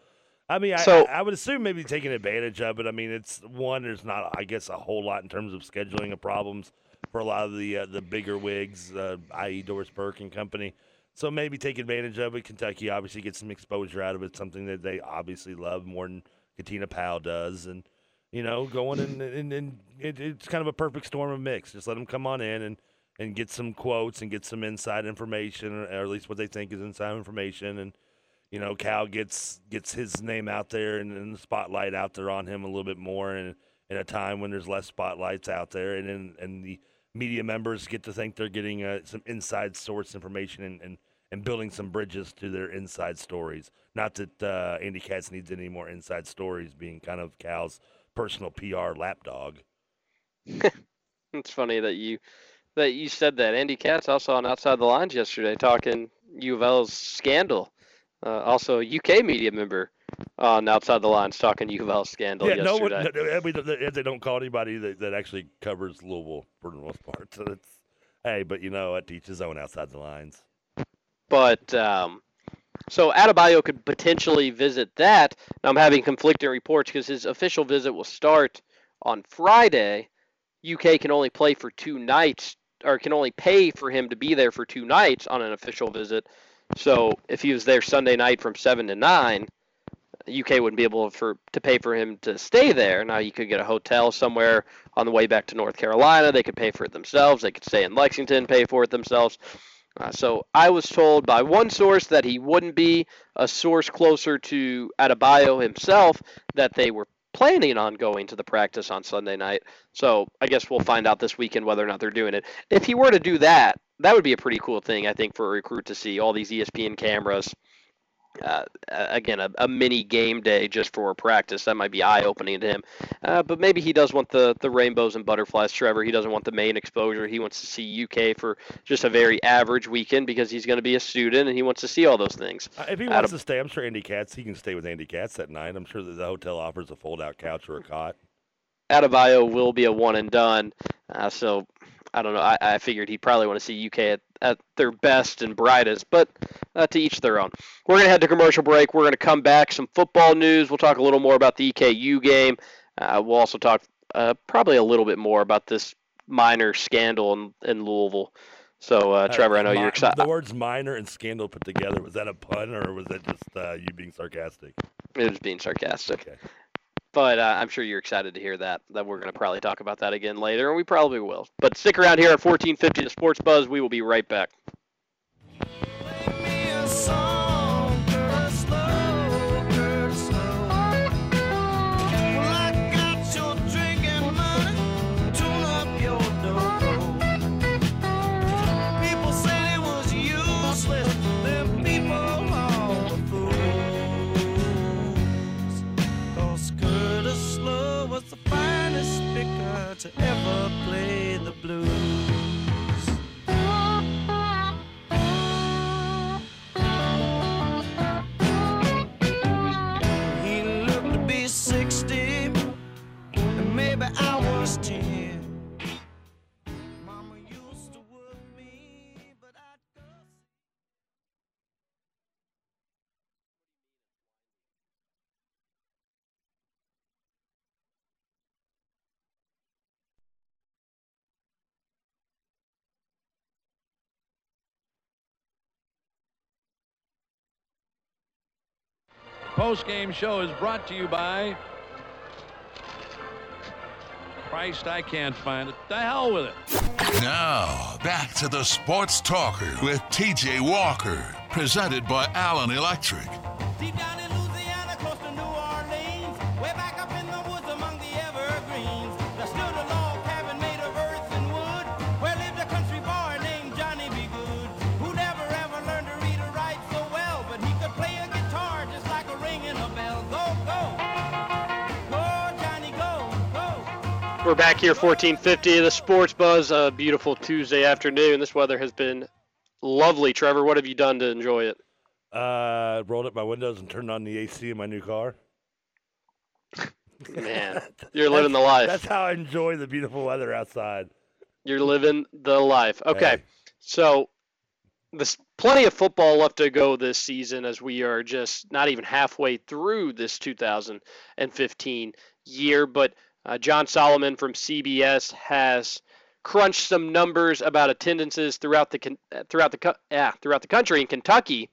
I mean, I, So- I, I would assume maybe taking advantage of it. I mean, it's one. There's not, I guess, a whole lot in terms of scheduling of problems for a lot of the uh, the bigger wigs, uh, i.e., Doris Burke and company. So maybe take advantage of it. Kentucky obviously gets some exposure out of it, something that they obviously love more than Katina Powell does, and you know, going and and, and it, it's kind of a perfect storm of mix. Just let them come on in and and get some quotes and get some inside information, or at least what they think is inside information, and you know, Cal gets gets his name out there and, and the spotlight out there on him a little bit more, and in a time when there's less spotlights out there, and and, and the media members get to think they're getting uh, some inside source information and, and and building some bridges to their inside stories. Not that uh, Andy Katz needs any more inside stories, being kind of Cal's personal PR lapdog. It's funny that you that you said that. Andy Katz also on Outside the Lines yesterday talking U of L's scandal. Uh, also, a UK media member on Outside the Lines talking U of L scandal yeah, no one. yesterday. no- I mean, they- don't call anybody that, that actually covers Louisville for the most part. So it's hey, but you know, what? teach his own outside the lines. But um, so Adebayo could potentially visit that. I'm having conflicting reports because his official visit will start on Friday. UK can only play for two nights, or can only pay for him to be there for two nights on an official visit. So if he was there Sunday night from seven to nine, UK wouldn't be able for to pay for him to stay there. Now you could get a hotel somewhere on the way back to North Carolina. They could pay for it themselves. They could stay in Lexington, pay for it themselves. Uh, so I was told by one source that he wouldn't be. A source closer to Adebayo himself that they were planning on going to the practice on Sunday night. So I guess we'll find out this weekend whether or not they're doing it. If he were to do that, that would be a pretty cool thing, I think, for a recruit to see all these ESPN cameras. Uh, again, a, a mini game day just for practice. That might be eye opening to him. Uh, but maybe he does want the, the rainbows and butterflies, Trevor. He doesn't want the main exposure. He wants to see UK for just a very average weekend because he's going to be a student and he wants to see all those things. Uh, if he wants to stay, I'm sure Andy Katz, he can stay with Andy Katz that night. I'm sure that the hotel offers a fold out couch or a cot. Adebayo will be a one and done. Uh, so I don't know. I, I figured he'd probably want to see UK at, at their best and brightest, but uh, to each their own. We're going to head to commercial break. We're going to come back. Some football news. We'll talk a little more about the EKU game. Uh, we'll also talk uh, probably a little bit more about this minor scandal in, in Louisville. So, uh, Trevor, I know you're excited. The words minor and scandal put together, was that a pun or was that just uh, you being sarcastic? It was being sarcastic. Okay. But uh, I'm sure you're excited to hear that. That we're going to probably talk about that again later, and we probably will. But stick around here at 1450 The Sports Buzz. We will be right back. To ever play the blues. Post game show is brought to you by. Christ, I can't find it. The hell with it. Now, back to the Sports Talker with TJ Walker, presented by Allen Electric. We're back here, 1450 The Sports Buzz. A beautiful Tuesday afternoon. This weather has been lovely. Trevor, what have you done to enjoy it? Uh, rolled up my windows and turned on the AC in my new car. Man, you're living the life. That's how I enjoy the beautiful weather outside. You're living the life. Okay, Hey. so there's plenty of football left to go this season as we are just not even halfway through this 2015 year. But uh, John Solomon from CBS has crunched some numbers about attendances throughout the uh, throughout the yeah, throughout the country in Kentucky,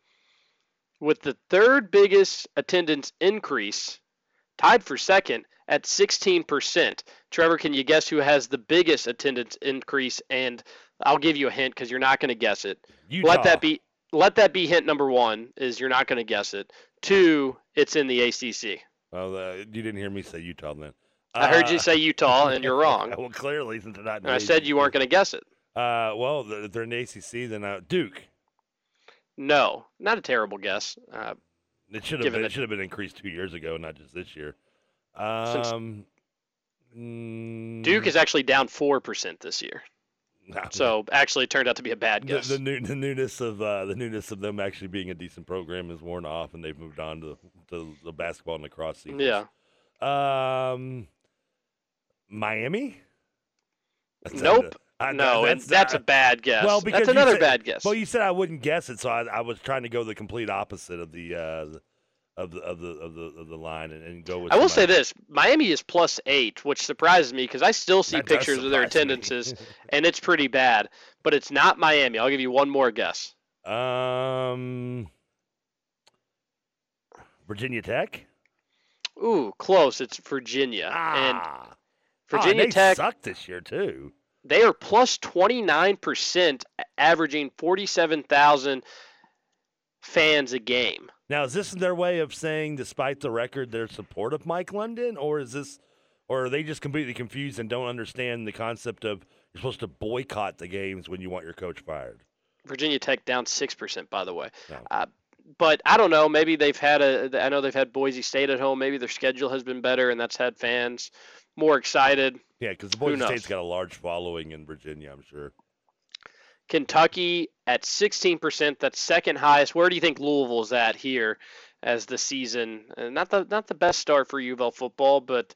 with the third biggest attendance increase, tied for second at 16%. Trevor, can you guess who has the biggest attendance increase? And I'll give you a hint because you're not going to guess it. Utah. Let that be. Let that be hint number one. Is you're not going to guess it. Two, it's in the ACC. Well, uh, you didn't hear me say Utah then. I heard Uh, you say Utah, and you're wrong. well, clearly, since they're not. I said you weren't going to guess it. Uh, well, th- if they're in the ACC, then uh, Duke. No, not a terrible guess. Uh, It should have been, it should have been increased two years ago, not just this year. Um, mm, Duke is actually down four percent this year. nah, So actually, it turned out to be a bad the, guess. the, new, the newness of uh, the newness of them actually being a decent program is worn off, and they've moved on to to the basketball and lacrosse season. yeah. Um, Miami. That's Nope. I- no, and that's uh, a bad guess. Well, because that's another said- bad guess. Well, you said I wouldn't guess it, so I, I was trying to go the complete opposite of the uh, of the of the of the of the line and, and go with. I will say this: Miami is plus eight, which surprises me because I still see That pictures of their attendances, and it's pretty bad. But it's not Miami. I'll give you one more guess. Um, Virginia Tech. Ooh, close. It's Virginia. And Ah. Virginia oh, Tech, sucked this year too. they are plus 29%, averaging 47,000 fans a game. Now, is this their way of saying, despite the record, their support of Mike London, or is this, or are they just completely confused and don't understand the concept of you're supposed to boycott the games when you want your coach fired? Virginia Tech down 6%, by the way. No. Uh, but I don't know. Maybe they've had a. I know they've had Boise State at home. Maybe their schedule has been better, and that's had fans more excited. Yeah, because the Boise? State's got a large following in Virginia, I'm sure. Kentucky at 16%. That's second highest. Where do you think Louisville's at here as the season? Uh, not the not the best start for U of L football, but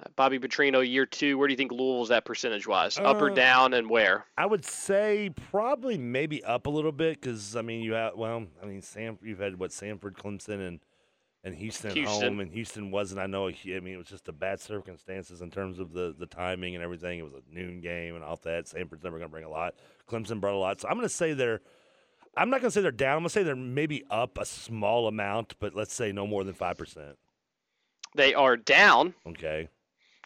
uh, Bobby Petrino year two. Where do you think Louisville's at percentage wise? Up or Uh, down, and where? I would say probably maybe up a little bit because I mean you have well I mean Sam you've had what Samford, Clemson, and and Houston, Houston. home and Houston wasn't I know I mean it was just the bad circumstances in terms of the the timing and everything. It was a noon game and all that. Samford's never going to bring a lot. Clemson brought a lot, so I'm going to say they're. I'm not going to say they're down. I'm going to say they're maybe up a small amount, but let's say no more than five percent. They are down. Okay.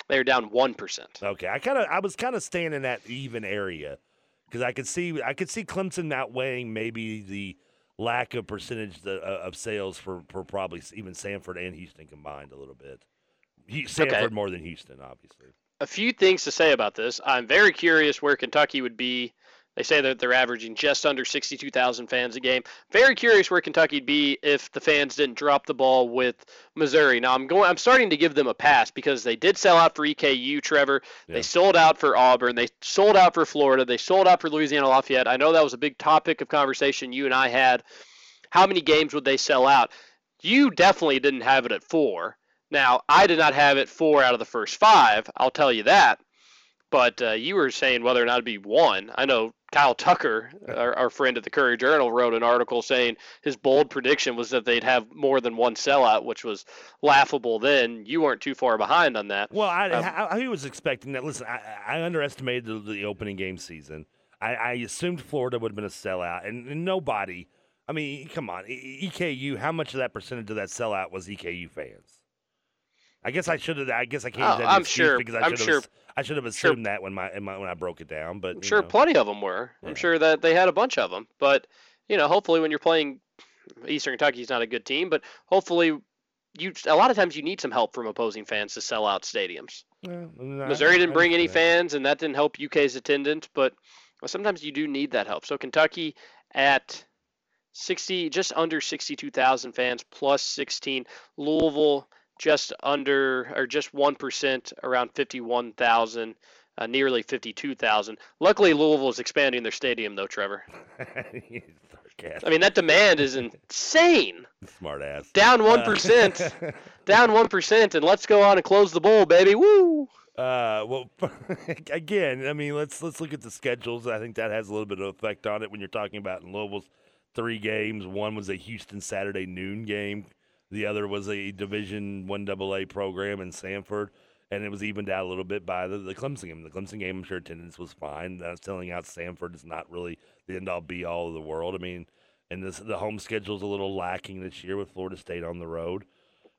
They are down one percent. Okay, I kind of I was kind of staying in that even area because I could see I could see Clemson outweighing maybe the lack of percentage the, uh, of sales for, for probably even Samford and Houston combined a little bit. He, Samford more than Houston, obviously. a few things to say about this. I'm very curious where Kentucky would be. They say that they're averaging just under 62,000 fans a game. Very curious where Kentucky'd be if the fans didn't drop the ball with Missouri. Now I'm going. I'm starting to give them a pass because they did sell out for EKU, Trevor. Yeah. They sold out for Auburn. They sold out for Florida. They sold out for Louisiana Lafayette. I know that was a big topic of conversation you and I had. How many games would they sell out? You definitely didn't have it at four. Now, I did not have it four out of the first five. I'll tell you that. But uh, you were saying whether or not it'd be one. I know Kyle Tucker, our, our friend at the Courier Journal, wrote an article saying his bold prediction was that they'd have more than one sellout, which was laughable then. You weren't too far behind on that. Well, I, Um, I, I was expecting that. Listen, I, I underestimated the, the opening game season. I, I assumed Florida would have been a sellout, and, and nobody. I mean, come on, EKU. How much of that percentage of that sellout was EKU fans? I guess I should have. I guess I can't. Oh, I'm sure- Because I I'm sure- I should have sure- assumed that when my, my when I broke it down. But I'm sure know. plenty of them were. Yeah. I'm sure that they had a bunch of them. But, you know, hopefully when you're playing Eastern Kentucky Kentucky's not a good team, but hopefully you a lot of times you need some help from opposing fans to sell out stadiums. Well, no, Missouri didn't bring any fans, and that didn't help UK's attendance. But sometimes you do need that help. So Kentucky at 60, just under 62,000 fans, plus 16. Louisville just under or just one percent, around 51,000. Uh, nearly 52,000. Luckily, Louisville is expanding their stadium, though, Trevor. I mean, that demand is insane. smart ass. Down 1%. Down 1%, and let's go on and close the bowl, baby. Woo! Uh, well, again, I mean, let's let's look at the schedules. I think that has a little bit of effect on it when you're talking about in Louisville's three games. One was a Houston Saturday noon game. The other was a Division One AA program in Samford, and it was evened out a little bit by the, the Clemson game. The Clemson game, I'm sure attendance was fine. Was telling out Samford is not really the end all be all of the world. I mean, and this, the home schedule is a little lacking this year with Florida State on the road.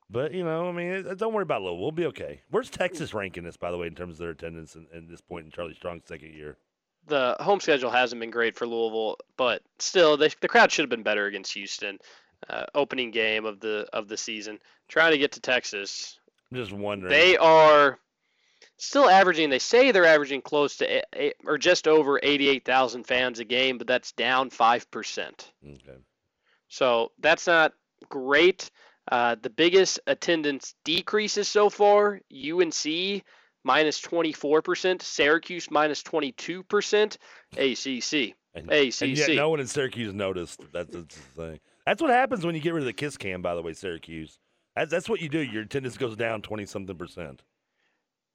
But you know, I mean, it, don't worry about Louisville. We'll be okay. Where's Texas ranking this, by the way, in terms of their attendance in this point in Charlie Strong's second year? the home schedule hasn't been great for Louisville, but still, they, the crowd should have been better against Houston. Uh, opening game of the of the season, trying to get to Texas. I'm just wondering. They are still averaging. They say they're averaging close to a- or just over 88,000 fans a game, but that's down five percent. okay. So that's not great. Uh, the biggest attendance decreases so far: UNC minus 24%, Syracuse minus 22%, ACC. And, ACC. and yet no one in Syracuse noticed. That's, that's the thing. That's what happens when you get rid of the kiss cam. By the way, Syracuse. That's that's what you do. Your attendance goes down twenty something percent.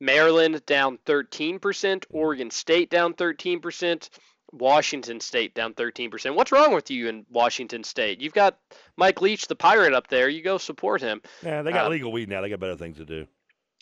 Maryland down 13%, Oregon State down 13%, Washington State down 13%. What's wrong with you in Washington State? You've got Mike Leach, the pirate, up there. You go support him. Yeah, they got Uh, legal weed now. They got better things to do.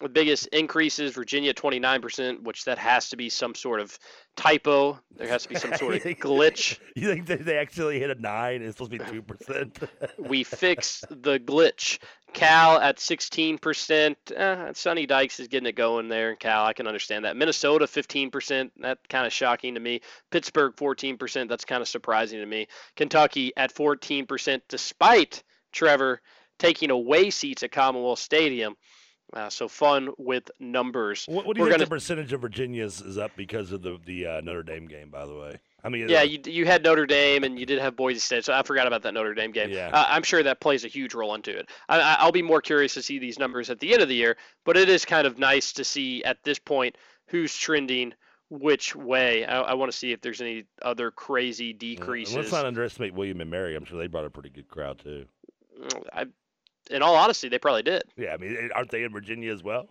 The biggest increases Virginia 29%, which that has to be some sort of typo. There has to be some sort of glitch. You think they actually hit a nine? It's supposed to be two percent. We fixed the glitch. Cal at 16%. Eh, Sonny Dykes is getting it going there. Cal, I can understand that. Minnesota 15%. That kind of shocking to me. Pittsburgh 14%. That's kind of surprising to me. Kentucky at 14%, despite Trevor taking away seats at Commonwealth Stadium. Uh, so fun with numbers. What, what do you We're think gonna- the percentage of Virginia's is up because of the the uh, Notre Dame game? By the way, I mean, Yeah, uh, you, you had Notre Dame and you did have Boise State, so I forgot about that Notre Dame game. Yeah. Uh, I'm sure that plays a huge role into it. I, I- I'll be more curious to see these numbers at the end of the year, but it is kind of nice to see at this point who's trending which way. I, I want to see if there's any other crazy decreases. let's not underestimate William and Mary. I'm sure they brought a pretty good crowd too. I, in all honesty, they probably did. Yeah, I mean, aren't they in Virginia as well?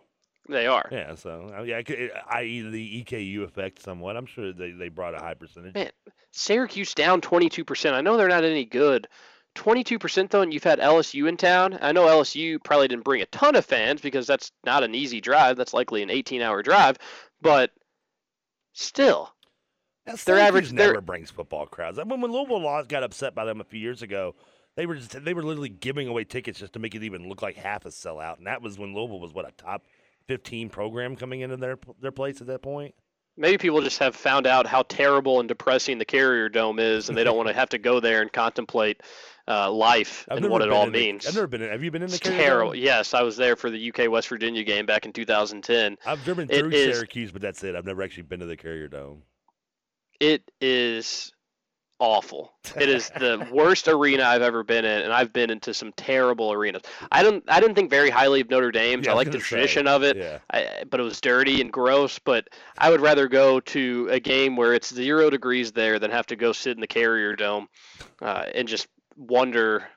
They are. Yeah, so uh, yeah, it could- i.e. the EKU effect somewhat. I'm sure they, they brought a high percentage. Man, Syracuse down 22%. I know they're not any good. 22% though, and you've had LSU in town. I know LSU probably didn't bring a ton of fans because that's not an easy drive. That's likely an 18-hour drive, but still, Their average- never brings football crowds. I mean, when Louisville lost, got upset by them a few years ago, they were just they were literally giving away tickets just to make it even look like half a sellout, and that was when Louisville was what a top 15 program coming into their their place at that point. maybe people just have found out how terrible and depressing the Carrier Dome is, and they don't want to have to go there and contemplate uh, life I've and what it all in the- means. I've never been. In, have you been in the it's Carrier terrible. Dome? Yes, I was there for the UK West Virginia game back in 2010. I've driven It through is- Syracuse, but that's it. I've never actually been to the Carrier Dome. it is awful. It is the worst arena I've ever been in, and I've been into some terrible arenas. I don't, I didn't think very highly of Notre Dame's. Yeah, I like the gonna say, tradition of it, Yeah. I, but it was dirty and gross. But I would rather go to a game where it's zero degrees there than have to go sit in the Carrier Dome uh, and just wonder.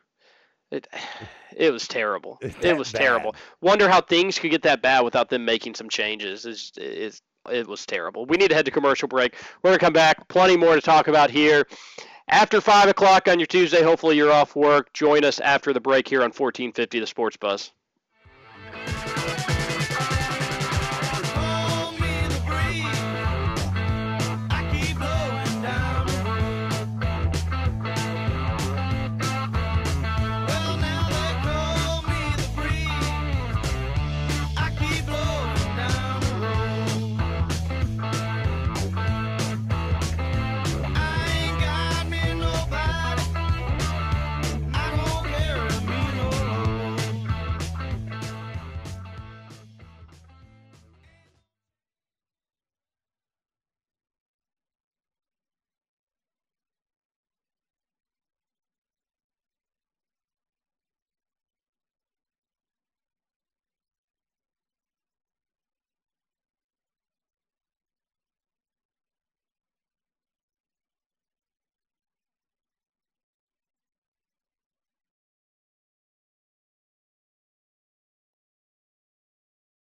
It, it was terrible. It was bad. terrible. Wonder how things could get that bad without them making some changes. Is is it was terrible. We need to head to commercial break. We're gonna come back. Plenty more to talk about here. After five o'clock on your Tuesday, hopefully you're off work. Join us after the break here on 1450 The Sports Buzz.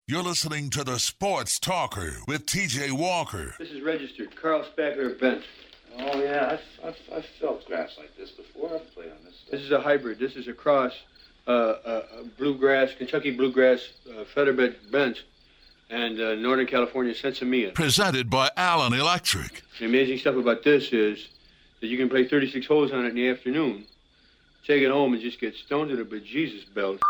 You're listening to the Sports Talker with TJ Walker. This is registered Carl Spackler Bent. Oh yeah, I've, I've, I've felt grass like this before. I've played on this. This is a hybrid. This is a cross, uh, uh, uh, bluegrass, Kentucky bluegrass, uh, featherbed bent, and uh, Northern California sensimilla. Presented by Allen Electric. The amazing stuff about this is that you can play 36 holes on it in the afternoon, take it home, and just get stoned to the bejesus belt.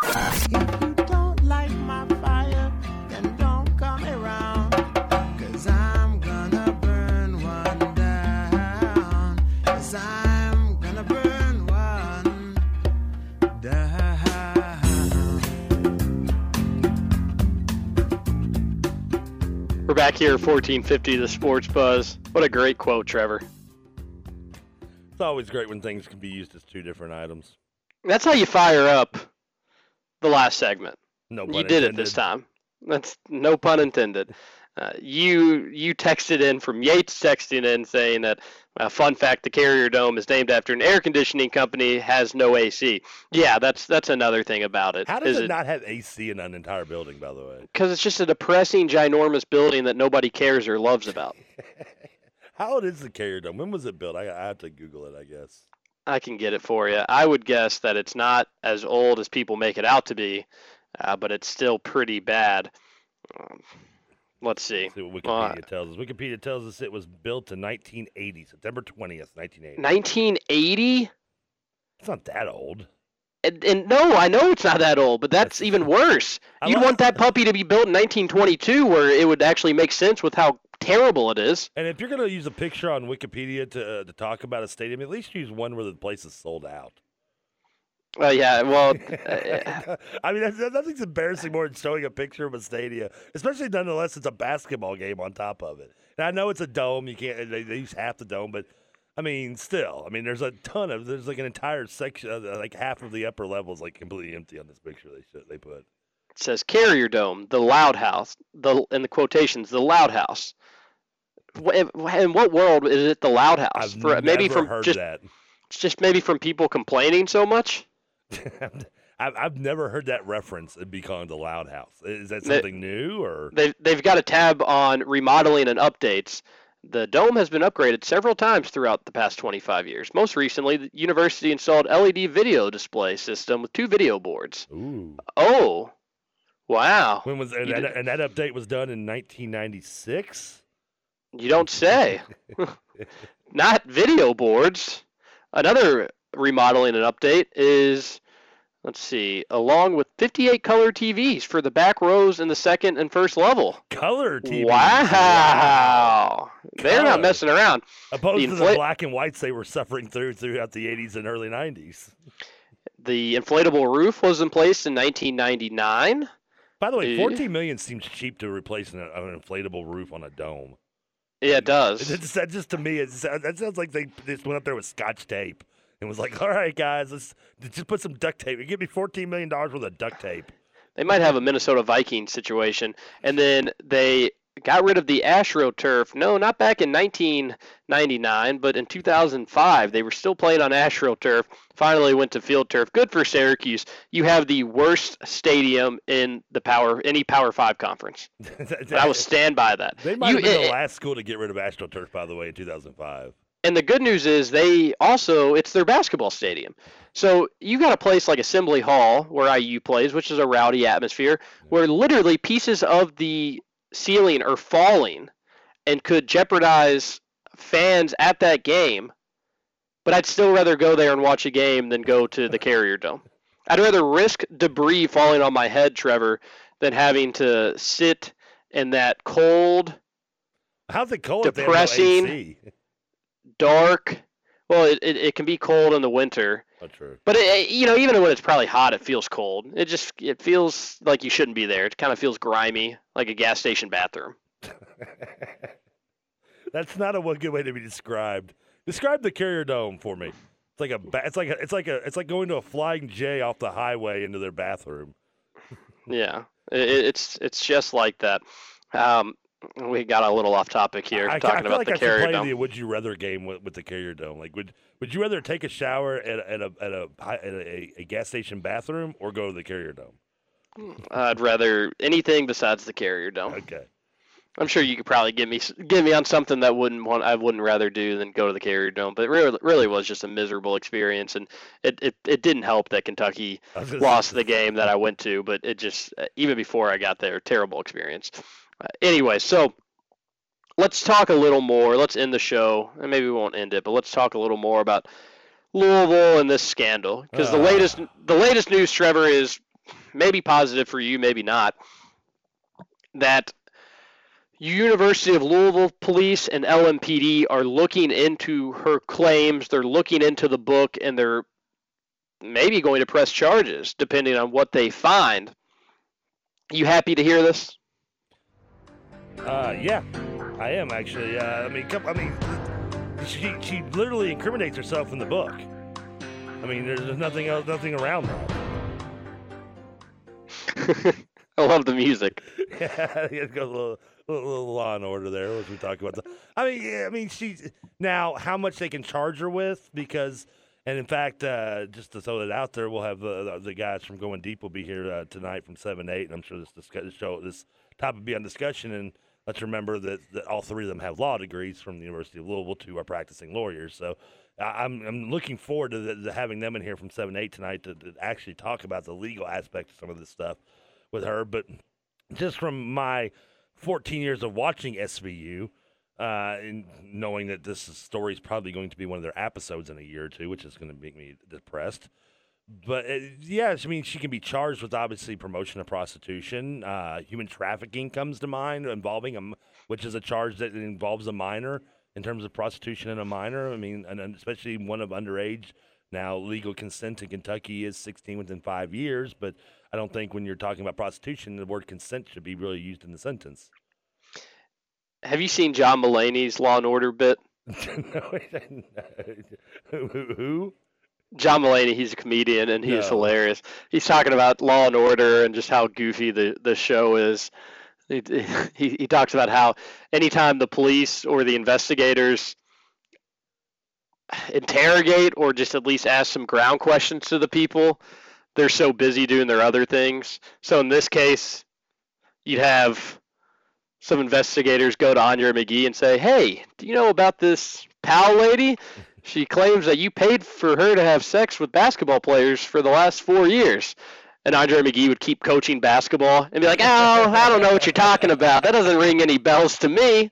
Back here at 1450 The Sports Buzz. What a great quote, Trevor. It's always great when things can be used as two different items. That's how you fire up the last segment. No, you did it this time. That's no pun intended. Uh, you you texted in from Yates texting in saying that uh, fun fact the Carrier Dome is named after an air conditioning company has no AC. Yeah, that's that's another thing about it. How does is it, not have AC in an entire building? By the way, Because it's just a depressing, ginormous building that nobody cares or loves about. how old is the Carrier Dome? When was it built? I, I have to Google it. I guess. I can get it for you. I would guess that it's not as old as people make it out to be, uh, but it's still pretty bad. Um, let's see. See what Uh, Wikipedia tells us. Wikipedia tells us it was built in 1980, September 20th, 1980. 1980. It's not that old. And, and no, I know it's not that old, but that's even worse. I You'd want that puppy to be built in 1922, where it would actually make sense with how terrible it is. And if you're going to use a picture on Wikipedia to uh, to talk about a stadium, at least use one where the place is sold out. Uh, yeah, well, uh, I mean, that's, nothing's embarrassing more than showing a picture of a stadium, especially nonetheless, it's a basketball game on top of it. And I know it's a dome; you can't they, they use half the dome, but I mean, still, I mean, there's a ton of there's like an entire section, like half of the upper level is like completely empty on this picture they should, they put. it says Carrier Dome, the Loud House, the in the quotations, the Loud House. In what world is it the Loud House? I've For, maybe never from heard just that. just maybe from people complaining so much. I've, I've never heard that reference be called the Loud House. Is that They- something new or? They've they've got a tab on remodeling and updates. The dome has been upgraded several times throughout the past 25 years. Most recently, the university installed LED video display system with two video boards. Ooh. Oh, wow! When was and that, and that update was done in 1996? You don't say. Not video boards. Another remodeling and update is, let's see, along with 58 color TVs for the back rows in the second and first level. Color TV. Wow. They're not messing around. Opposed The to the black and whites they were suffering through throughout the 80s and early 90s. The inflatable roof was in place in 1999. By the way, Eh. 14 million seems cheap to replace an, an inflatable roof on a dome. Yeah, it does. That just to me, it's, that sounds like they just went up there with scotch tape and was like, "All right, guys, let's just put some duct tape. Give me 14 million dollars worth of duct tape." They might have a Minnesota Vikings situation. And then they got rid of the AstroTurf. No, not back in 1999, but in 2005. They were still playing on AstroTurf. Finally went to Field Turf. Good for Syracuse. You have the worst stadium in the Power any Power 5 conference. I will stand by that. They might You- have been the eh, last school to get rid of AstroTurf, by the way, in 2005. And the good news is they also it's their basketball stadium. So you got a place like Assembly Hall where IU plays, which is a rowdy atmosphere, where literally pieces of the ceiling are falling and could jeopardize fans at that game. But I'd still rather go there and watch a game than go to the Carrier Dome. I'd rather risk debris falling on my head, Trevor, than having to sit in that cold, How's it cold? if they have Depressing. Dark. Well, it, it, it can be cold in the winter, Oh, true. but it, it- you know, even when it's probably hot, it feels cold. It just it feels like you shouldn't be there. It kind of feels grimy, like a gas station bathroom. That's not a one good way to be described. Describe the Carrier Dome for me. It's like a ba- it's like a, it's like a it's like going to a flying J off the highway into their bathroom. Yeah, it, it's it's just like that. Um, we got a little off topic here, I, I talking feel about like the I Carrier Dome. the Would You Rather game with, with the Carrier Dome. Like, would would you rather take a shower at, a- at a at a at a, a gas station bathroom or go to the Carrier Dome? Mm, I'd rather anything besides the Carrier Dome. Okay. I'm sure you could probably get me get me on something that wouldn't want I wouldn't rather do than go to the Carrier Dome. But it really really was just a miserable experience, and it, it, it didn't help that Kentucky I lost the game that I went to. But it just even before I got there, terrible experience. Uh, anyway, so let's talk a little more. Let's end the show, and maybe we won't end it, but let's talk a little more about Louisville and this scandal because the Ah. latest the latest news, Trevor, is maybe positive for you, maybe not. That University of Louisville police and LMPD are looking into her claims. They're looking into the book, and they're maybe going to press charges depending on what they find. You happy to hear this? Uh, yeah, I am actually. Uh, I mean, I mean, she she literally incriminates herself in the book. I mean, there's, nothing else, nothing around that. I love the music. Yeah, it goes a little, little, little law and order there as we talk about. The, I mean, yeah, I mean, she's now how much they can charge her with because, and in fact, uh, just to throw it out there, we'll have uh, the guys from Going Deep will be here uh, tonight from seven to eight, and I'm sure this discuss, show this topic will be on discussion. And let's remember that, that all three of them have law degrees from the University of Louisville. Two are practicing lawyers, so. I'm I'm looking forward to, the, to having them in here from 7 8 tonight to, to actually talk about the legal aspect of some of this stuff with her. But just from my 14 years of watching SVU, uh, and knowing that this story is probably going to be one of their episodes in a year or two, which is going to make me depressed. But uh, yes, I mean she can be charged with obviously promotion of prostitution. Uh, human trafficking comes to mind involving a, which is a charge that involves a minor in terms of prostitution and a minor. I mean, and, especially one of underage. Now, legal consent in Kentucky is 16 within five years, but I don't think when you're talking about prostitution, the word consent should be really used in the sentence. Have you seen John Mulaney's Law and Order bit? no, who? John Mulaney, he's a comedian and he's No. hilarious. He's talking about Law and Order and just how goofy the, the show is. He, he, he talks about how anytime the police or the investigators interrogate or just at least ask some ground questions to the people, they're so busy doing their other things. So in this case, you'd have some investigators go to Andre McGee and say, "Hey, do you know about this Powell lady? She claims that you paid for her to have sex with basketball players for the last four years." And Andre McGee would keep coaching basketball and be like, "Oh, I don't know what you're talking about. That doesn't ring any bells to me.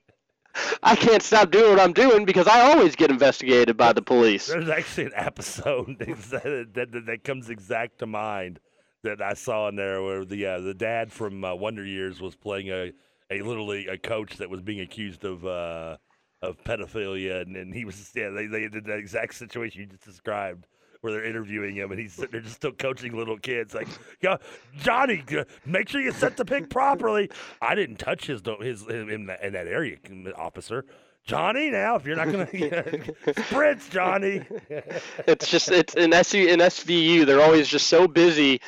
I can't stop doing what I'm doing because I always get investigated by the police." There's actually an episode that, that, that, comes exact to mind that I saw in there where the uh, the dad from uh, Wonder Years was playing a, a literally a coach that was being accused of uh, of pedophilia, and, and he was yeah they, they did the exact situation you just described. Where they're interviewing him, and he's sitting there just still coaching little kids. Like, yeah, Johnny, make sure you set the pick properly. I didn't touch his his in that, in that area, officer. Johnny, now if you're not gonna sprints, Johnny. it's just it's in SU in SVU. They're always just so busy.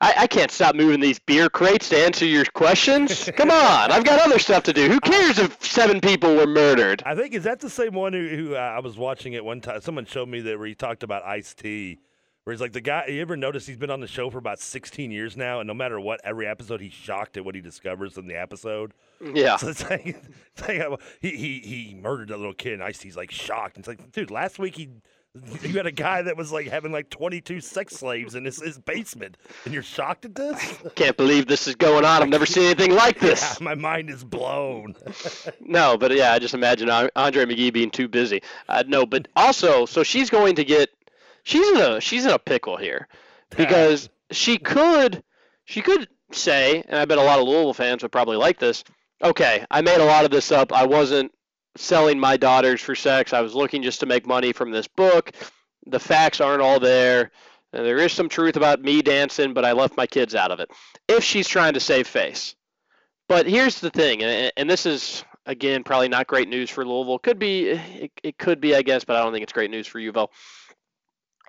I, I can't stop moving these beer crates to answer your questions. Come on, I've got other stuff to do. Who cares if seven people were murdered? I think is that the same one who, who uh, I was watching it one time. Someone showed me that where he talked about Ice T, where he's like the guy. You ever notice he's been on the show for about 16 years now, and no matter what, every episode he's shocked at what he discovers in the episode. Yeah. So it's like, it's like uh, he he he murdered that little kid, and Ice T's like shocked. It's like, dude, last week he. You had a guy that was like having like 22 sex slaves in his, his basement, and you're shocked at this? I Can't believe this is going on. I've never seen anything like this. Yeah, my mind is blown. No, but yeah, I just imagine Andre McGee being too busy. Uh, no, but also, so she's going to get, she's in a she's in a pickle here, because she could she could say, and I bet a lot of Louisville fans would probably like this. Okay, I made a lot of this up. I wasn't selling my daughters for sex. I was looking just to make money from this book. The facts aren't all there. And there is some truth about me dancing, but I left my kids out of it. If she's trying to save face. But here's the thing, and, this is again probably not great news for Louisville. Could be, it, it could be, I guess, but I don't think it's great news for UVL.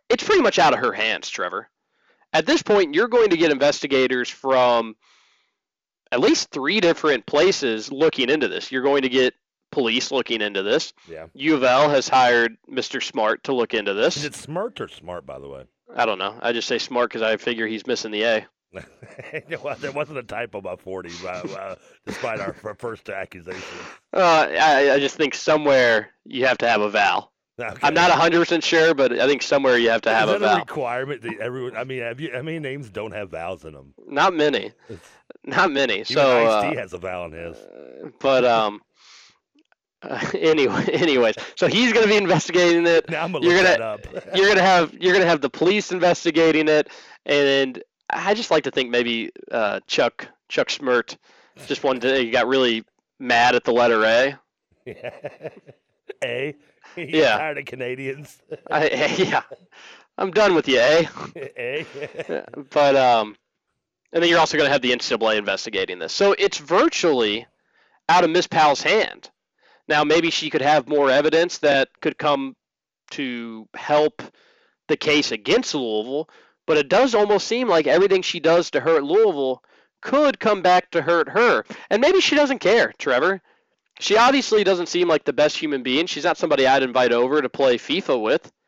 It's pretty much out of her hands, Trevor. At this point, you're going to get investigators from at least three different places looking into this. You're going to get police looking into this. Yeah. U of L has hired Mr. Smart to look into this. Is it smart or smart, by the way? I don't know. I just say smart because I figure he's missing the A. well, there wasn't a typo about 40, uh, uh, despite our first accusation. Uh, I, I just think somewhere you have to have a vowel. Okay. I'm not 100% sure, but I think somewhere you have to have Is a that a vowel. requirement that everyone? I mean, have you? How many names don't have vowels in them? Not many. Not many. Even So, Ice-T uh, has a vowel in his. but um, uh, anyway, anyways, so he's going to be investigating it. Now I'm gonna you're look gonna up. you're gonna have you're gonna have the police investigating it, and I just like to think maybe uh, Chuck Chuck Smrt just one day got really mad at the letter A. Yeah. A. He's Yeah. tired of Canadians. I, yeah, I'm done with you, eh? A. but um, and then you're also going to have the NCAA investigating this. So it's virtually out of Miss Powell's hand. Now maybe she could have more evidence that could come to help the case against Louisville, but it does almost seem like everything she does to hurt Louisville could come back to hurt her. And maybe she doesn't care, Trevor. She obviously doesn't seem like the best human being. She's not somebody I'd invite over to play FIFA with.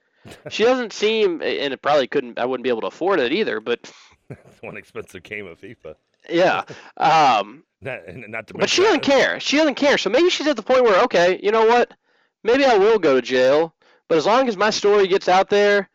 She doesn't seem, and it probably couldn't. I wouldn't be able to afford it either. But It's one expensive game of FIFA. Yeah, um, Not, not to but she doesn't care. She doesn't care. So maybe she's at the point where, okay, you know what? Maybe I will go to jail. But as long as my story gets out there,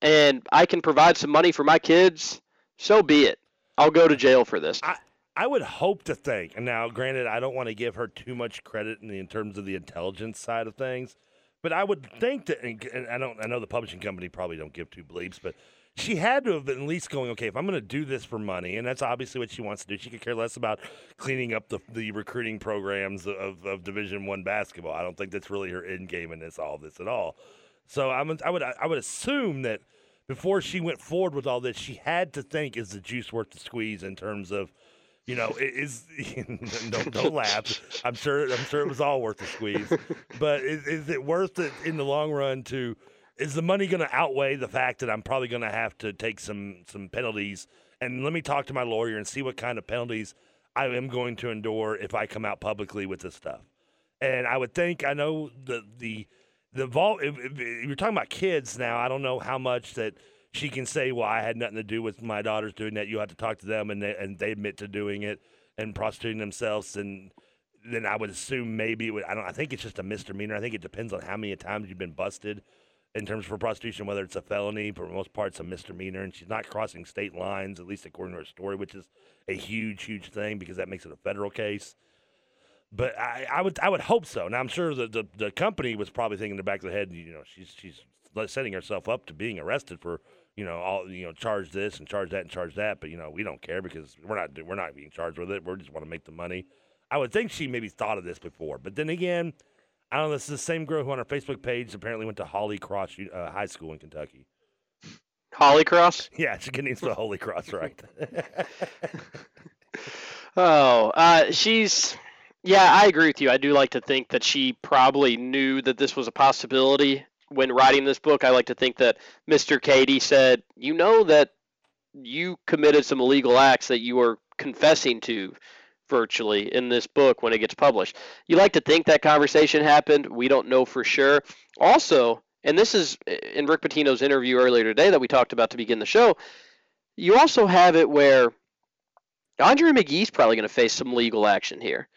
and I can provide some money for my kids, so be it. I'll go to jail for this. I, I would hope to think. And now, granted, I don't want to give her too much credit in, the, in terms of the intelligence side of things, but I would think that. And and I don't. I know the publishing company probably don't give two bleeps, but she had to have been at least going. Okay, if I'm going to do this for money, and that's obviously what she wants to do. She could care less about cleaning up the the recruiting programs of, of Division One basketball. I don't think that's really her end game in this all this at all. So I'm, I would I would assume that before she went forward with all this, she had to think is the juice worth the squeeze in terms of, you know, is don't don't laugh. I'm sure I'm sure it was all worth the squeeze, but is, is it worth it in the long run to? Is the money going to outweigh the fact that I'm probably going to have to take some some penalties? And let me talk to my lawyer and see what kind of penalties I am going to endure if I come out publicly with this stuff. And I would think I know the the the vault. If, if you're talking about kids now, I don't know how much that she can say. Well, I had nothing to do with my daughters doing that. You have to talk to them, and they, and they admit to doing it and prostituting themselves. And then I would assume maybe it would. I don't. I think it's just a misdemeanor. I think it depends on how many times you've been busted in terms for prostitution, whether it's a felony. For most parts a misdemeanor, and she's not crossing state lines, at least according to her story, which is a huge, huge thing because that makes it a federal case. But I, I would I would hope so. Now I'm sure the, the the company was probably thinking in the back of the head, you know, she's she's setting herself up to being arrested for you know all you know charge this and charge that and charge that. But you know we don't care because we're not we're not being charged with it. We just want to make the money. I would think she maybe thought of this before, but then again, I don't know. This is the same girl who on her Facebook page apparently went to Holly Cross uh, High School in Kentucky. Holly Cross. Yeah, she can spell Holy Cross right. Oh, uh, she's. Yeah, I agree with you. I do like to think that she probably knew that this was a possibility when writing this book. I like to think that Mr. Cady said, "You know that you committed some illegal acts that you are confessing to." Virtually in this book when it gets published. You like to think that conversation happened. We don't know for sure. Also, and this is in Rick Pitino's interview earlier today that we talked about to begin the show, you also have it where Andre McGee's probably going to face some legal action here.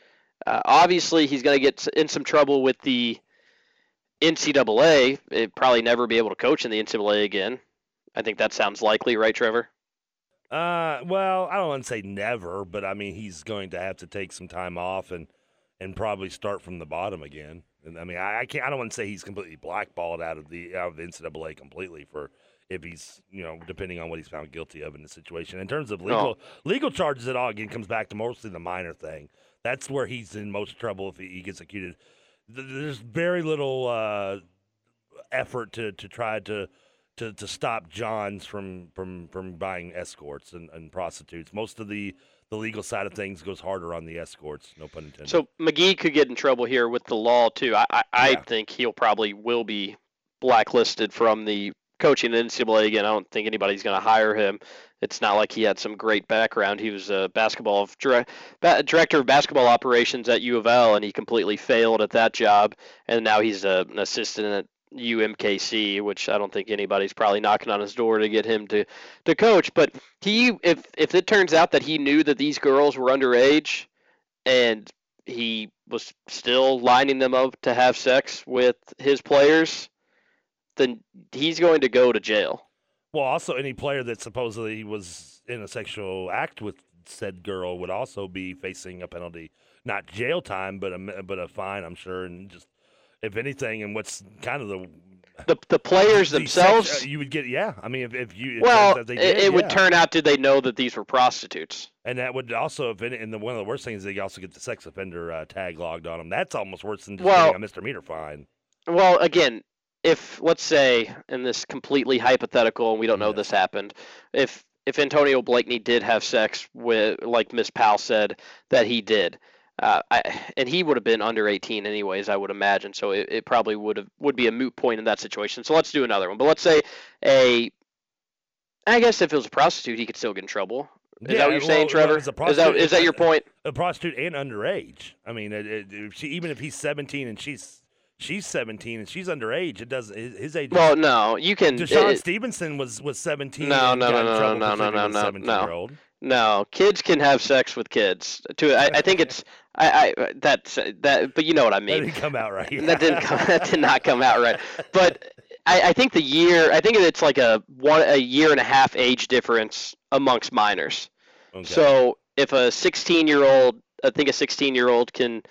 Uh, obviously, he's going to get in some trouble with the NCAA. It'd probably never be able to coach in the NCAA again. I think that sounds likely, right, Trevor? Uh, well, I don't want to say never, but I mean he's going to have to take some time off and and probably start from the bottom again. And I mean, I, I can't. I don't want to say he's completely blackballed out of the out of the NCAA completely for if he's you know depending on what he's found guilty of in the situation. In terms of legal legal charges, at all again comes back to mostly the minor thing. That's where he's in most trouble if he, he gets accused. There's very little uh, effort to to try to to, to stop Johns from from from buying escorts and, and prostitutes. Most of the the legal side of things goes harder on the escorts. No pun intended. So McGee could get in trouble here with the law too. I I, I think he'll probably will be blacklisted from the coaching in the NCAA again. I don't think anybody's going to hire him. It's not like he had some great background. He was a basketball dire- ba- director of basketball operations at U of L, and he completely failed at that job. And now he's a, an assistant at UMKC, which I don't think anybody's probably knocking on his door to get him to, to coach. But he, if if it turns out that he knew that these girls were underage, and he was still lining them up to have sex with his players, then he's going to go to jail. Well, also any player that supposedly was in a sexual act with said girl would also be facing a penalty, not jail time, but a but a fine, I'm sure, and just if anything, and what's kind of the The the players the themselves. sex- uh, you would get yeah. I mean, if, if you if well, it, did, it would yeah. turn out did they know that these were prostitutes? And that would also, if any, and the, one of the worst things, is they also get the sex offender uh, tag logged on them. That's almost worse than just Well- getting a misdemeanor fine. Well, again, if let's say in this completely hypothetical, and we don't know this happened, if if Antonio Blakeney did have sex with, like Miss Powell said that he did, uh, I, and he would have been under 18 anyways, I would imagine. So it, it probably would have would be a moot point in that situation. So let's do another one. But let's say a, I guess if it was a prostitute, he could still get in trouble. Is that what you're well, saying, Trevor? Is that is that your point? A prostitute and underage. I mean, it, it, she, even if he's 17 and she's she's 17 and she's underage, it does his, his age. Well, no, you can. Deshaun Stevenson was was 17. No, no, no, no, no, no, no, no, 17 no. No, kids can have sex with kids. To I, I think it's I, I that's that, but you know what I mean. That didn't come out right. That didn't come, that did not come out right. But I, I think the year I think it's like a one a year and a half age difference amongst minors. Okay. So if a 16 year old, I think a 16 year old can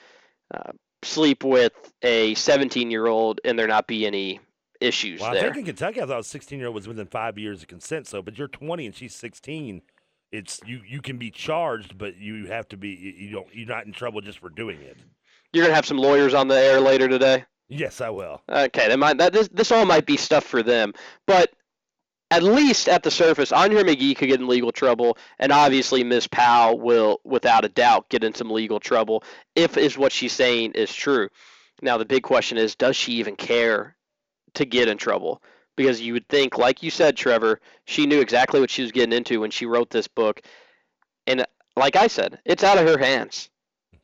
uh, sleep with a 17 year old and there not be any issues Well, I there. think in Kentucky, I thought a 16 year old was within five years of consent. So, but you're 20 and she's 16. It's you. You can be charged, but you have to be. You don't. You're not in trouble just for doing it. You're gonna have some lawyers on the air later today. Yes, I will. Okay, that might that this this all might be stuff for them, but at least at the surface, Andre McGee could get in legal trouble, and obviously Ms. Powell will, without a doubt, get in some legal trouble if is what she's saying is true. Now the big question is, does she even care to get in trouble? Because you would think, like you said, Trevor, she knew exactly what she was getting into when she wrote this book, and uh, like I said, it's out of her hands.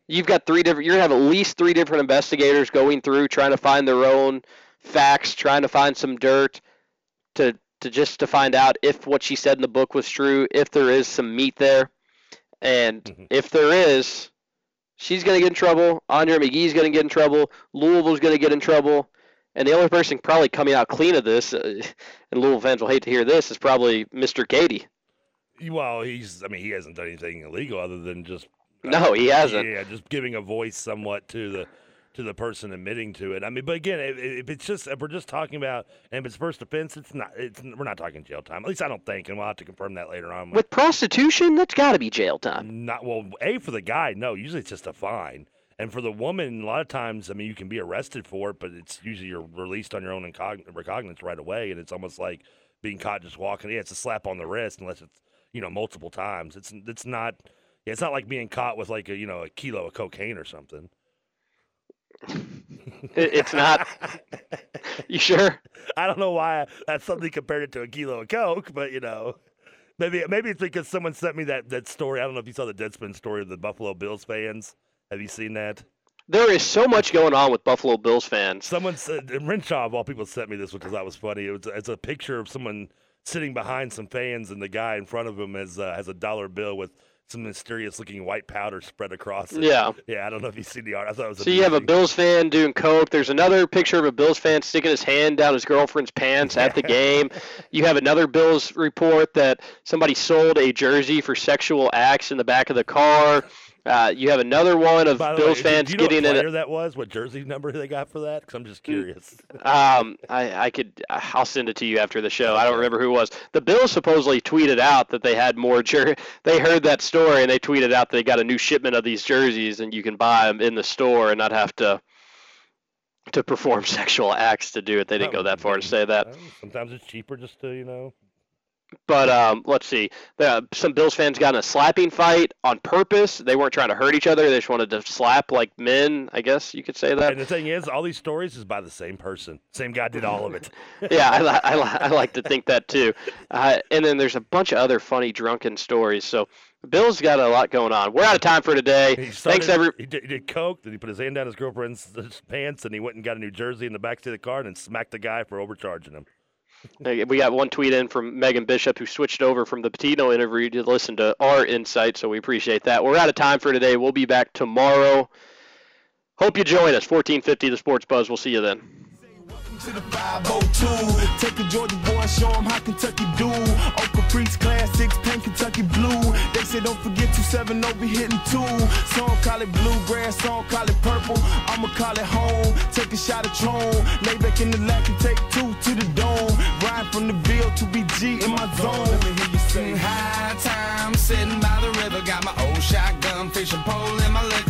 You've got three different. You're gonna have at least three different investigators going through, trying to find their own facts, trying to find some dirt, to to just to find out if what she said in the book was true, if there is some meat there, and mm-hmm. if there is, she's gonna get in trouble. Andre McGee's gonna get in trouble. Louisville's gonna get in trouble. And the only person probably coming out clean of this, uh, and Louisville fans will hate to hear this, is probably Mr. Cady. Well, he's. I mean, he hasn't done anything illegal other than just. No, he hasn't. Yeah, just giving a voice somewhat to the to the person admitting to it. I mean, but again, if, if it's just if we're just talking about and if it's first offense, it's not. It's we're not talking jail time. At least I don't think, and we'll have to confirm that later on. With prostitution, that's got to be jail time. Not well. A for the guy, no. Usually it's just a fine. And for the woman, a lot of times, I mean, you can be arrested for it, but it's usually you're released on your own incog- recognizance right away, and it's almost like being caught just walking. Yeah, it's a slap on the wrist, unless it's you know multiple times. It's it's not. Yeah, it's not like being caught with like a you know a kilo of cocaine or something. It's not. you sure? I don't know why that's something compared it to a kilo of coke, but you know, maybe maybe it's because someone sent me that that story. I don't know if you saw the Deadspin story of the Buffalo Bills fans. Have you seen that? There is so much going on with Buffalo Bills fans. Someone said, Renshaw of all people sent me this, which I thought was funny. It was it's a picture of someone sitting behind some fans, and the guy in front of him has uh, has a dollar bill with some mysterious looking white powder spread across it. Yeah. yeah. I don't know if you've seen the art. I thought it was. So you have a. Bills fan doing coke. There's another picture of a Bills fan sticking his hand down his girlfriend's pants at the game. You have another Bills report that somebody sold a jersey for sexual acts in the back of the car. Uh, you have another one of By Bills way, fans do you know getting what in. player that was? What jersey number they got for that? Because I'm just curious. Um, I, I could, I'll send it to you after the show. I don't remember who it was. The Bills supposedly tweeted out that they had more jer. They heard that story and they tweeted out they got a new shipment of these jerseys and you can buy them in the store and not have to to perform sexual acts to do it. They didn't go that far to say that. Sometimes it's cheaper just to you know. But um, let's see. The, some Bills fans got in a slapping fight on purpose. They weren't trying to hurt each other. They just wanted to slap like men. I guess you could say that. And the thing is, all these stories is by the same person. Same guy did all of it. yeah, I, I, I like to think that too. Uh, and then there's a bunch of other funny drunken stories. So Bill's got a lot going on. We're out of time for today. He Thanks, started- every. He did, he did coke. Then he put his hand down his girlfriend's pants, and he went and got a New Jersey in the backseat of the car, and then smacked the guy for overcharging him. We got one tweet in from Megan Bishop who switched over from the Pitino interview to listen to our insight, so we appreciate that. We're out of time for today. We'll be back tomorrow. Hope you join us. 1450 The Sports Buzz. We'll see you then. to the 502. Take a Georgia boy, show him how Kentucky do. Classics, Kentucky blue. They say don't forget 270 be hitting two. Call it bluegrass, call it purple. I'ma call it home. Take a shot of Tron. Lay back in the and take two to the dome. Ride from the Ville to BG in my zone. Let me hear you say High time, sitting by the river, got my old shotgun, fishing pole in my liquor.